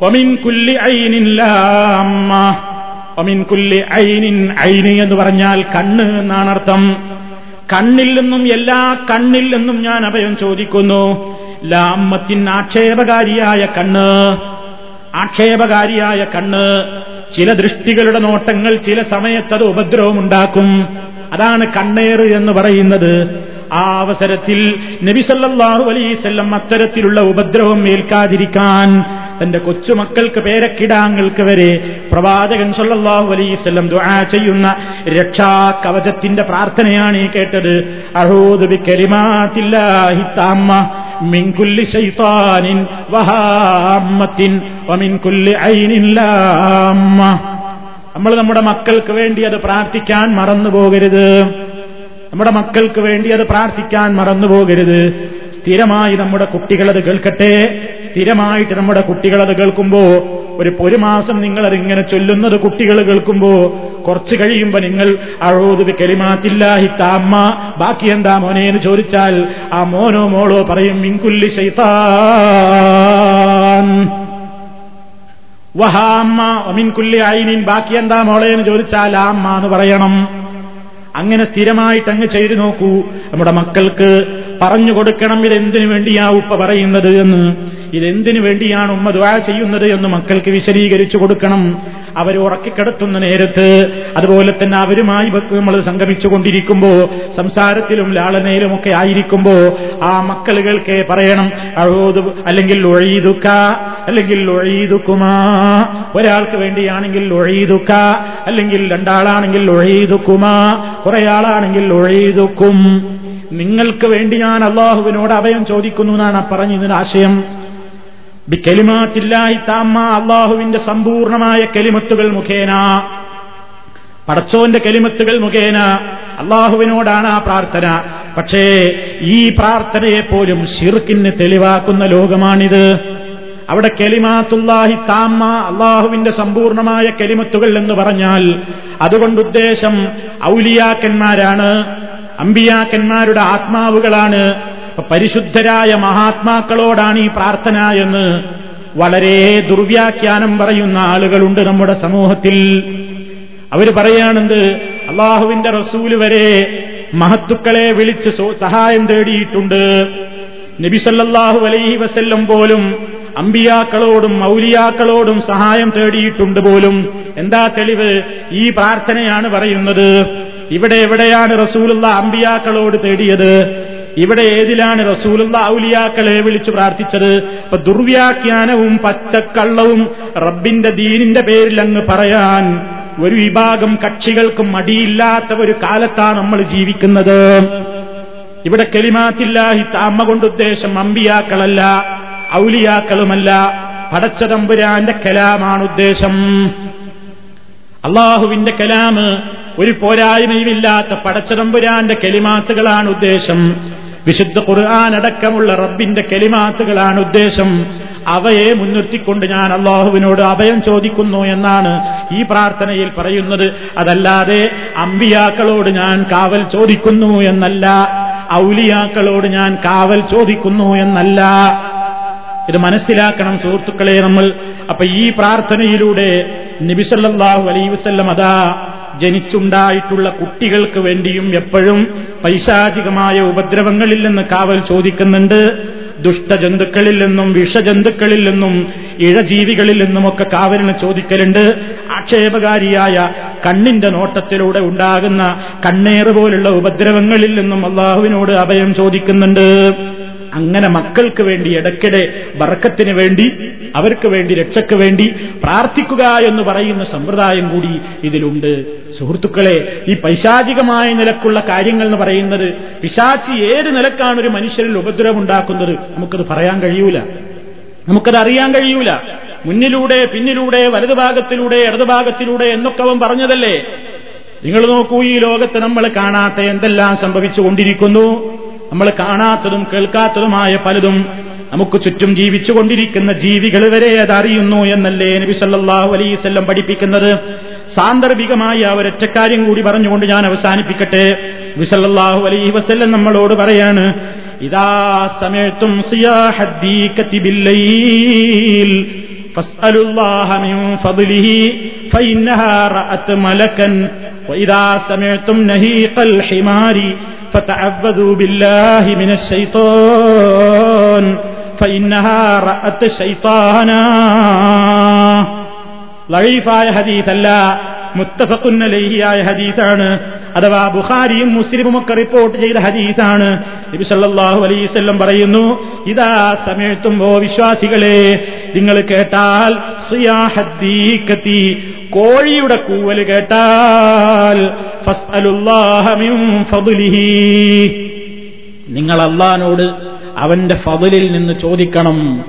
ഒമിൻ കുല്ലി ഐനിൻ ഐനി എന്ന് പറഞ്ഞാൽ കണ്ണ് എന്നാണ് അർത്ഥം കണ്ണിൽ നിന്നും എല്ലാ കണ്ണിൽ നിന്നും ഞാൻ അഭയം ചോദിക്കുന്നു. ലാമ്മത്തിൻ ആക്ഷേപകാരിയായ കണ്ണ്. ആക്ഷേപകാരിയായ കണ്ണ്. ചില ദൃഷ്ടികളുടെ നോട്ടങ്ങൾ ചില സമയത്തത് ഉപദ്രവമുണ്ടാക്കും. അതാണ് കണ്ണേറ് എന്ന് പറയുന്നത്. ആ അവസരത്തിൽ നബിസല്ലാഹു അലൈസല്ലം അത്തരത്തിലുള്ള ഉപദ്രവം ഏൽക്കാതിരിക്കാൻ തന്റെ കൊച്ചുമക്കൾക്ക് പേരക്കിടാങ്ങൾക്ക് വരെ പ്രവാചകൻ സല്ലാഹു അലൈസ്വല്ലം ദുആ ചെയ്യുന്ന രക്ഷാ കവചത്തിന്റെ പ്രാർത്ഥനയാണ് ഈ കേട്ടത്. അഹൂദു നമ്മൾ നമ്മുടെ മക്കൾക്ക് വേണ്ടി അത് പ്രാർത്ഥിക്കാൻ മറന്നു പോകരുത് നമ്മുടെ മക്കൾക്ക് വേണ്ടി അത് പ്രാർത്ഥിക്കാൻ മറന്നുപോകരുത്. സ്ഥിരമായി നമ്മുടെ കുട്ടികളത് കേൾക്കട്ടെ. സ്ഥിരമായിട്ട് നമ്മുടെ കുട്ടികളത് കേൾക്കുമ്പോ ഒരു ഒരു മാസം നിങ്ങൾ അതിങ്ങനെ ചൊല്ലുന്നത് കുട്ടികൾ കേൾക്കുമ്പോ കുറച്ച് കഴിയുമ്പോ നിങ്ങൾ അഴോത് കെലിമാത്തില്ലാഹി താമ്മ. ബാക്കി എന്താ മോനെ എന്ന് ചോദിച്ചാൽ ആ മോനോ മോളോ പറയും മിങ്കുല്ലി ശൈത്താൻ. വഹാമ്മ ഒമിൻകുല്ലി ഐനിൻ. ബാക്കി എന്താ മോളെ എന്ന് ചോദിച്ചാൽ ആ അമ്മ എന്ന് പറയണം. അങ്ങനെ സ്ഥിരമായിട്ട് അങ്ങ് ചെയ്തു നോക്കൂ. നമ്മുടെ മക്കൾക്ക് പറഞ്ഞു കൊടുക്കണം ഇതെന്തിനു വേണ്ടിയാ ഉപ്പ പറയുന്നത് എന്ന്. ഇതെന്തിനു വേണ്ടിയാണ് ഉമ്മ ദ്വാ ചെയ്യുന്നത് എന്ന് മക്കൾക്ക് വിശദീകരിച്ചു കൊടുക്കണം. അവർ ഉറക്കിക്കിടത്തുന്ന നേരത്ത് അതുപോലെ തന്നെ അവരുമായി നമ്മൾ സംഗമിച്ചുകൊണ്ടിരിക്കുമ്പോ സംസാരത്തിലും ലാളനയിലും ഒക്കെ ആയിരിക്കുമ്പോ ആ മക്കളുകൾക്ക് പറയണം അഴോതു അല്ലെങ്കിൽ ഒഴീതുക്ക അല്ലെങ്കിൽ ഒഴീതുക്കുമാ ഒരാൾക്ക് വേണ്ടിയാണെങ്കിൽ ഒഴീതുക്ക അല്ലെങ്കിൽ രണ്ടാളാണെങ്കിൽ ഒഴീതുക്കുമാ കുറെ ആളാണെങ്കിൽ ഒഴീതുക്കും നിങ്ങൾക്ക് വേണ്ടി ഞാൻ അള്ളാഹുവിനോട് അഭയം ചോദിക്കുന്നു എന്നാണ് പറഞ്ഞതിന് ആശയം. ബിക്കലിമാത്തില്ലായി താമ്മ അള്ളാഹുവിന്റെ സമ്പൂർണമായ കെലിമത്തുകൾ മുഖേന. പടച്ചോന്റെ കെലിമത്തുകൾ മുഖേന അള്ളാഹുവിനോടാണ് ആ പ്രാർത്ഥന. പക്ഷേ ഈ പ്രാർത്ഥനയെ പോലും ഷിർക്കിന് തെളിവാക്കുന്ന ലോകമാണിത്. അവിടെ കെലിമാത്തുല്ലാഹി താമ്മ അള്ളാഹുവിന്റെ സമ്പൂർണമായ കെലിമത്തുകൾ എന്ന് പറഞ്ഞാൽ അതുകൊണ്ട് ഉദ്ദേശം ഔലിയാക്കന്മാരാണ് അമ്പിയാക്കന്മാരുടെ ആത്മാവുകളാണ് പരിശുദ്ധരായ മഹാത്മാക്കളോടാണ് ഈ പ്രാർത്ഥന എന്ന് വളരെ ദുർവ്യാഖ്യാനം പറയുന്ന ആളുകളുണ്ട് നമ്മുടെ സമൂഹത്തിൽ. അവർ പറയാണെന്ത് അള്ളാഹുവിന്റെ റസൂൽ വരെ മഹത്തുക്കളെ വിളിച്ച് സഹായം തേടിയിട്ടുണ്ട്. നബിസല്ലാഹു അലൈഹി വസല്ലം പോലും അമ്പിയാക്കളോടും മൗലിയാക്കളോടും സഹായം തേടിയിട്ടുണ്ട് പോലും. എന്താ തെളിവ്? ഈ പ്രാർത്ഥനയാണ് പറയുന്നത്. ഇവിടെ എവിടെയാണ് റസൂലുള്ള അമ്പിയാക്കളോട് തേടിയത്? ഇവിടെ ഏതിലാണ് റസൂലുള്ള ഔലിയാക്കളെ വിളിച്ചു പ്രാർത്ഥിച്ചത്? ഇപ്പൊ ദുർവ്യാഖ്യാനവും പച്ചക്കള്ളവും റബ്ബിന്റെ ദീനിന്റെ പേരിൽ അങ്ങ് പറയാൻ ഒരു വിഭാഗം കക്ഷികൾക്കും മടിയില്ലാത്ത ഒരു കാലത്താണ് നമ്മൾ ജീവിക്കുന്നത്. ഇവിടെ കെലിമാത്തില്ലാഹി താമ്മ കൊണ്ട് ഉദ്ദേശം അമ്പിയാക്കളല്ല ഔലിയാക്കളുമല്ല പടച്ചതമ്പുരാന്റെ കലാമാണ് ഉദ്ദേശം. അള്ളാഹുവിന്റെ കലാമ് ഒരു പോരായ്മയുമില്ലാത്ത പടച്ചതമ്പുരാന്റെ കെലിമാത്തുകളാണ് ഉദ്ദേശം. വിശുദ്ധ ഖുർആൻ അടക്കമുള്ള റബ്ബിന്റെ കെലിമാത്തുകളാണ് ഉദ്ദേശം. അവയെ മുൻനിർത്തിക്കൊണ്ട് ഞാൻ അള്ളാഹുവിനോട് അഭയം ചോദിക്കുന്നു എന്നാണ് ഈ പ്രാർത്ഥനയിൽ പറയുന്നത്. അതല്ലാതെ അമ്പിയാക്കളോട് ഞാൻ കാവൽ ചോദിക്കുന്നു എന്നല്ല. ഔലിയാക്കളോട് ഞാൻ കാവൽ ചോദിക്കുന്നു എന്നല്ല. ഇത് മനസ്സിലാക്കണം സുഹൃത്തുക്കളെ നമ്മൾ. അപ്പൊ ഈ പ്രാർത്ഥനയിലൂടെ നബിസല്ലാഹു അലൈ വസ്ല്ലം അതാ ജനിച്ചുണ്ടായിട്ടുള്ള കുട്ടികൾക്ക് വേണ്ടിയും എപ്പോഴും പൈശാചികമായ ഉപദ്രവങ്ങളിൽ നിന്ന് കാവൽ ചോദിക്കുന്നുണ്ട്. ദുഷ്ടജന്തുക്കളിൽ നിന്നും വിഷജന്തുക്കളിൽ നിന്നും ഇഴജീവികളിൽ നിന്നുമൊക്കെ കാവലിന് ചോദിക്കലുണ്ട്. ആക്ഷേപകാരിയായ കണ്ണിന്റെ നോട്ടത്തിലൂടെ ഉണ്ടാകുന്ന കണ്ണേറ് പോലുള്ള ഉപദ്രവങ്ങളിൽ നിന്നും അള്ളാഹുവിനോട് അഭയം ചോദിക്കുന്നുണ്ട്. അങ്ങനെ മക്കൾക്ക് വേണ്ടി ഇടയ്ക്കിടെ ബർക്കത്തിന് വേണ്ടി അവർക്ക് വേണ്ടി രക്ഷയ്ക്ക് വേണ്ടി പ്രാർത്ഥിക്കുക എന്ന് പറയുന്ന സമ്പ്രദായം കൂടി ഇതിലുണ്ട്. സുഹൃത്തുക്കളെ ഈ പൈശാചികമായ നിലക്കുള്ള കാര്യങ്ങൾ എന്ന് പറയുന്നത് പിശാച്ചി ഏത് നിലക്കാണ് ഒരു മനുഷ്യരിൽ ഉപദ്രവം ഉപദ്രവമുണ്ടാക്കുന്നത്? നമുക്കത് പറയാൻ കഴിയൂല. നമുക്കത് അറിയാൻ കഴിയൂല. മുന്നിലൂടെ പിന്നിലൂടെ വലതുഭാഗത്തിലൂടെ ഇടതുഭാഗത്തിലൂടെ എന്നൊക്കെ അവൻ പറഞ്ഞതല്ലേ? നിങ്ങൾ നോക്കൂ ഈ ലോകത്ത് നമ്മൾ കാണാത്ത എന്തെല്ലാം സംഭവിച്ചുകൊണ്ടിരിക്കുന്നു? നമ്മൾ കാണാത്തതും കേൾക്കാത്തതുമായ പലതും നമുക്ക് ചുറ്റും ജീവിച്ചുകൊണ്ടിരിക്കുന്ന ജീവികൾ വരെ അതറിയുന്നു എന്നല്ലേ നബി സല്ലാഹു അലൈവല്ലം പഠിപ്പിക്കുന്നത് സാന്ദർഭികമായ ഒരൊറ്റക്കാര്യം കൂടി പറഞ്ഞുകൊണ്ട് ഞാൻ അവസാനിപ്പിക്കട്ടെ വിസല്ലാഹു അലൈഹി വസല്ലം നമ്മളോട് പറയാണ് ഇതാ സമയത്തും فاسألوا الله من فضله فإنها رأت ملكا وإذا سمعتم نهيق الحمار فتعوذوا بالله من الشيطان فإنها رأت شيطانا ലൈഫായ ഹദീസല്ല മുത്തഫക്കുന്നലൈഹിയായ ഹദീസാണ്. അഥവാ ബുഖാരിയും മുസ്ലിമും ഒക്കെ റിപ്പോർട്ട് ചെയ്ത ഹദീസാണ്. നബി സല്ലല്ലാഹു അലൈഹി വസല്ലം പറയുന്നു ഇതാ സമയത്തുമ്പോ വിശ്വാസികളെ നിങ്ങൾ കേട്ടാൽ കോഴിയുടെ കൂവൽ കേട്ടാൽ നിങ്ങൾ അള്ളഹാനോട് അവന്റെ ഫതിലിൽ നിന്ന് ചോദിക്കണം.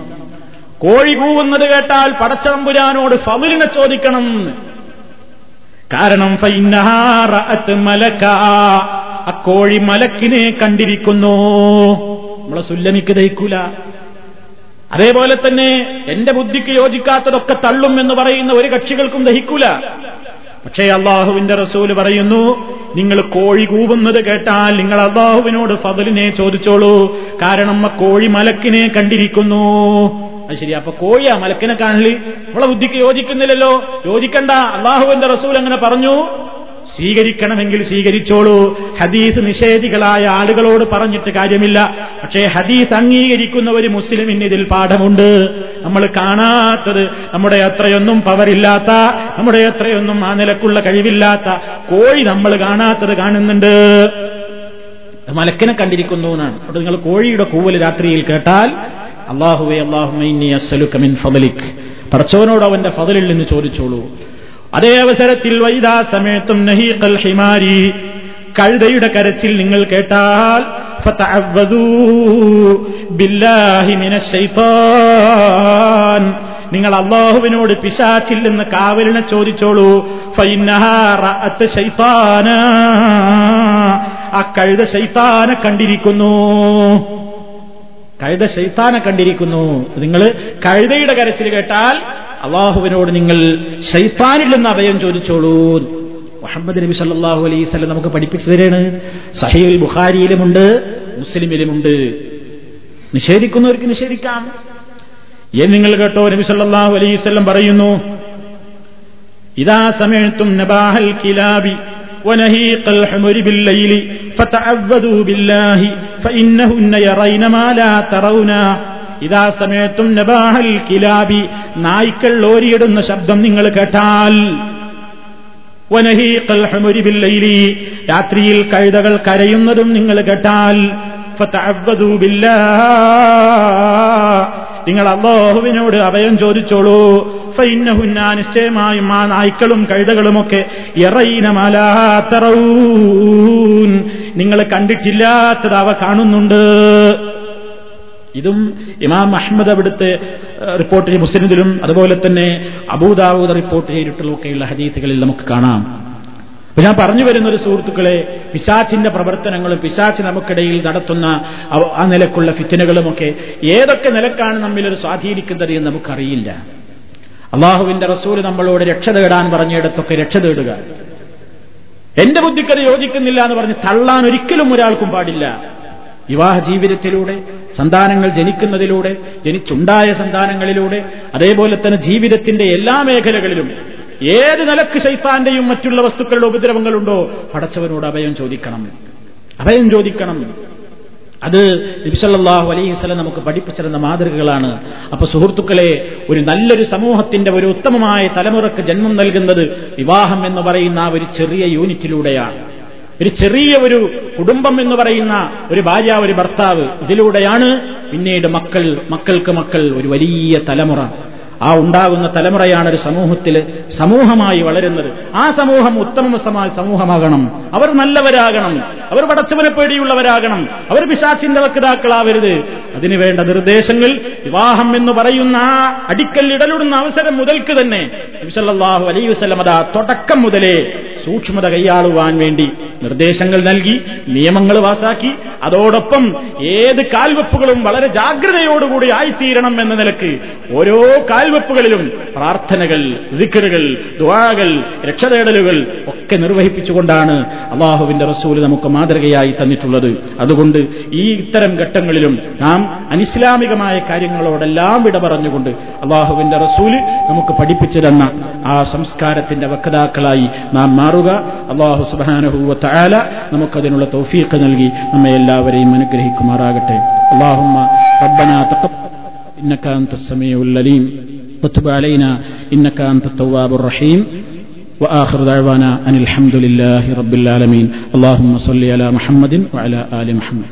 കോഴി കൂവുന്നത് കേട്ടാൽ പടച്ചമ്പുരാനോട് ഫതിലിനെ ചോദിക്കണം. കാരണം മലക്ക. ആ കോഴി മലക്കിനെ കണ്ടിരിക്കുന്നു. നമ്മളെ സുല്ലമിക്ക് ദഹിക്കൂല. അതേപോലെ തന്നെ എന്റെ ബുദ്ധിക്ക് യോജിക്കാത്തതൊക്കെ തള്ളും എന്ന് പറയുന്ന ഒരു കക്ഷികൾക്കും ദഹിക്കൂല. പക്ഷേ അള്ളാഹുവിന്റെ റസൂൽ പറയുന്നു നിങ്ങൾ കോഴി കൂവുന്നത് കേട്ടാൽ നിങ്ങൾ അള്ളാഹുവിനോട് ഫതലിനെ ചോദിച്ചോളൂ. കാരണം കോഴി മലക്കിനെ കണ്ടിരിക്കുന്നു. അത് ശരി അപ്പൊ കോഴിയാ മലക്കിനെ കാണൽ. നമ്മളെ ബുദ്ധിക്ക് യോജിക്കുന്നില്ലല്ലോ. യോജിക്കണ്ട. അള്ളാഹുവിന്റെ റസൂൽ അങ്ങനെ പറഞ്ഞു. സ്വീകരിക്കണമെങ്കിൽ സ്വീകരിച്ചോളൂ. ഹദീസ് നിഷേധികളായ ആളുകളോട് പറഞ്ഞിട്ട് കാര്യമില്ല. പക്ഷേ ഹദീസ് അംഗീകരിക്കുന്ന ഒരു മുസ്ലിമിന് ഇതിൽ പാഠമുണ്ട്. നമ്മൾ കാണാത്തത് നമ്മുടെ അത്രയൊന്നും പവറില്ലാത്ത നമ്മുടെ അത്രയൊന്നും ആ നിലക്കുള്ള കഴിവില്ലാത്ത കോഴി നമ്മൾ കാണാത്തത് കാണുന്നുണ്ട്. മലക്കിനെ കണ്ടിരിക്കുന്നു എന്നാണ്. അവിടെ നിങ്ങൾ കോഴിയുടെ കൂവൽ രാത്രിയിൽ കേട്ടാൽ അള്ളാഹുവെ മിൻ ഫതലിക് പടച്ചവനോട് അവന്റെ ഫതലിൽ നിന്ന് ചോദിച്ചോളൂ. അതേ അവസരത്തിൽ വൈദാ സമയത്തും ഹിമാരി. കഴുതയുടെ കരച്ചിൽ നിങ്ങൾ കേട്ടാൽ നിങ്ങൾ അള്ളാഹുവിനോട് പിശാച്ചിൽ നിന്ന് കാവലിനെ ചോദിച്ചോളൂ ആ കഴുത ശൈത്താനെ കണ്ടിരിക്കുന്നു. കഴുത ശൈത്താനെ കണ്ടിരിക്കുന്നു. നിങ്ങൾ കഴുതയുടെ കരച്ചിൽ കേട്ടാൽ അള്ളാഹുവിനോട് നിങ്ങൾ ഷൈത്താനിൽ നിന്ന് അഭയം ചോദിച്ചോളൂ. മുഹമ്മദ് നബി സല്ലാഹു അലൈസ് നമുക്ക് പഠിപ്പിച്ചു തരാണ്. സഹീൽ ബുഖാരിയിലുമുണ്ട് മുസ്ലിമിലുമുണ്ട്. നിഷേധിക്കുന്നവർക്ക് നിഷേധിക്കാം. എന്ന് നിങ്ങൾ കേട്ടോ? നബി സല്ലാഹു അലൈസ് പറയുന്നു ഇതാ സമയത്തും നബാഹൽ കിലാബി ونهيق الحمر بالليل فتعوذوا بالله فإنهن يرين ما لا ترون ഇതാ സമയത്തും നബാഹൽ കിലാബി നായ്ക്കൾ ഓരിയിടുന്ന ശബ്ദം നിങ്ങൾ കേട്ടാൽ വനഹീഖൽ ഹുമുരി ബില്ലൈലി രാത്രിയിൽ കഴുതകൾ കരയുന്നതും നിങ്ങൾ കേട്ടാൽ ഫതഅവ്വദൂ ബില്ലാഹ് നിങ്ങൾ അള്ളാഹുവിനോട് അഭയം ചോദിച്ചോളൂ. ഫൈന്നഹുന്ന നിശ്ചയമായും ആ നായ്ക്കളും കഴുതകളുമൊക്കെ എറയിനമലാത്തറൂൻ നിങ്ങൾ കണ്ടിട്ടില്ലാത്തത് അവ കാണുന്നുണ്ട്. ഇതും ഇമാം അഹമ്മദ് അവിടുത്തെ റിപ്പോർട്ട് മുസ്ലിമിലും അതുപോലെ തന്നെ അബൂദാവൂദ് റിപ്പോർട്ട് ചെയ്തിട്ടുള്ളൊക്കെയുള്ള ഹദീസുകളിൽ നമുക്ക് കാണാം. അപ്പൊ ഞാൻ പറഞ്ഞു വരുന്ന ഒരു സുഹൃത്തുക്കളെ പിശാച്ചിന്റെ പ്രവർത്തനങ്ങളും പിശാച്ച് നമുക്കിടയിൽ നടത്തുന്ന ആ നിലക്കുള്ള ഫിറ്റനുകളുമൊക്കെ ഏതൊക്കെ നിലക്കാണ് നമ്മിലൊരു സ്വാധീനിക്കുന്നത് എന്ന് നമുക്കറിയില്ല. അള്ളാഹുവിന്റെ റസൂൽ നമ്മളോട് രക്ഷ തേടാൻ പറഞ്ഞിടത്തൊക്കെ രക്ഷ തേടുക. എന്റെ ബുദ്ധിക്കത് യോജിക്കുന്നില്ല എന്ന് പറഞ്ഞ് തള്ളാൻ ഒരിക്കലും ഒരാൾക്കും പാടില്ല. വിവാഹ ജീവിതത്തിലൂടെ സന്താനങ്ങൾ ജനിക്കുന്നതിലൂടെ ജനിച്ചുണ്ടായ സന്താനങ്ങളിലൂടെ അതേപോലെ തന്നെ ജീവിതത്തിന്റെ എല്ലാ മേഖലകളിലും ഏത് നിലയ്ക്ക് ശൈത്താന്റെയും മറ്റുള്ള വസ്തുക്കളുടെ ഉപദ്രവങ്ങളുണ്ടോ പടച്ചവനോട് അഭയം ചോദിക്കണം. അഭയം ചോദിക്കണം. അത് നബിസല്ലാഹു അലൈഹി വസല്ലം നമുക്ക് പഠിപ്പിച്ചിരുന്ന മാതൃകകളാണ്. അപ്പൊ സുഹൃത്തുക്കളെ ഒരു നല്ലൊരു സമൂഹത്തിന്റെ ഒരു ഉത്തമമായ തലമുറയ്ക്ക് ജന്മം നൽകുന്നത് വിവാഹം എന്ന് പറയുന്ന ഒരു ചെറിയ യൂണിറ്റിലൂടെയാണ്. ഒരു ചെറിയ ഒരു കുടുംബം എന്ന് പറയുന്ന ഒരു ഭാര്യ ഒരു ഭർത്താവ് ഇതിലൂടെയാണ് പിന്നീട് മക്കൾ മക്കൾക്ക് മക്കൾ ഒരു വലിയ തലമുറ. ആ ഉണ്ടാകുന്ന തലമുറയാണ് ഒരു സമൂഹത്തിൽ സമൂഹമായി വളരുന്നത്. ആ സമൂഹം ഉത്തമസമായ സമൂഹമാകണം. അവർ നല്ലവരാകണം. അവർ പടച്ചവനെ പേടിയുള്ളവരാകണം. അവർ പിശാച്ചിന്റെ വക്താക്കളാവരുത്. അതിനുവേണ്ട നിർദ്ദേശങ്ങൾ വിവാഹം എന്ന് പറയുന്ന ആ അടിക്കല്ലിടലിടുന്ന അവസരം മുതൽക്ക് തന്നെ നബിസല്ലാഹു അലൈഹി വസ്ലം തുടക്കം മുതലേ സൂക്ഷ്മത കൈയാളുവാൻ വേണ്ടി നിർദ്ദേശങ്ങൾ നൽകി നിയമങ്ങൾ പാസാക്കി. അതോടൊപ്പം ഏത് കാൽവെപ്പുകളും വളരെ ജാഗ്രതയോടുകൂടി ആയിത്തീരണം എന്ന നിലയ്ക്ക് ഓരോ കാൽവെപ്പുകളിലും പ്രാർത്ഥനകൾ ദിക്കറുകൾ ദ്വാകൾ രക്ഷതേടലുകൾ ഒക്കെ നിർവഹിപ്പിച്ചുകൊണ്ടാണ് അള്ളാഹുവിന്റെ റസൂല് നമുക്ക് മാതൃകയായി തന്നിട്ടുള്ളത് അതുകൊണ്ട് ഈ ഇത്തരം ഘട്ടങ്ങളിലും നാം അനിസ്ലാമികമായ കാര്യങ്ങളോടെല്ലാം വിട പറഞ്ഞുകൊണ്ട് അള്ളാഹുവിന്റെ റസൂല് നമുക്ക് പഠിപ്പിച്ചു തന്ന ആ സംസ്കാരത്തിന്റെ വക്താക്കളായി നാം മാറുക അള്ളാഹു സുബാനഹുവ താല നമുക്കതിനുള്ള തൗഫീഖ് നൽകി നമ്മെ എല്ലാവരെയും അനുഗ്രഹിക്കുമാറാകട്ടെ അള്ളാഹുമ്മ ربنا تقبل إنك أنت السميع العليم وتب علينا إنك أنت التواب الرحيم وآخر دعوانا أن الحمد لله رب العالمين اللهم صل على محمد وعلى آل محمد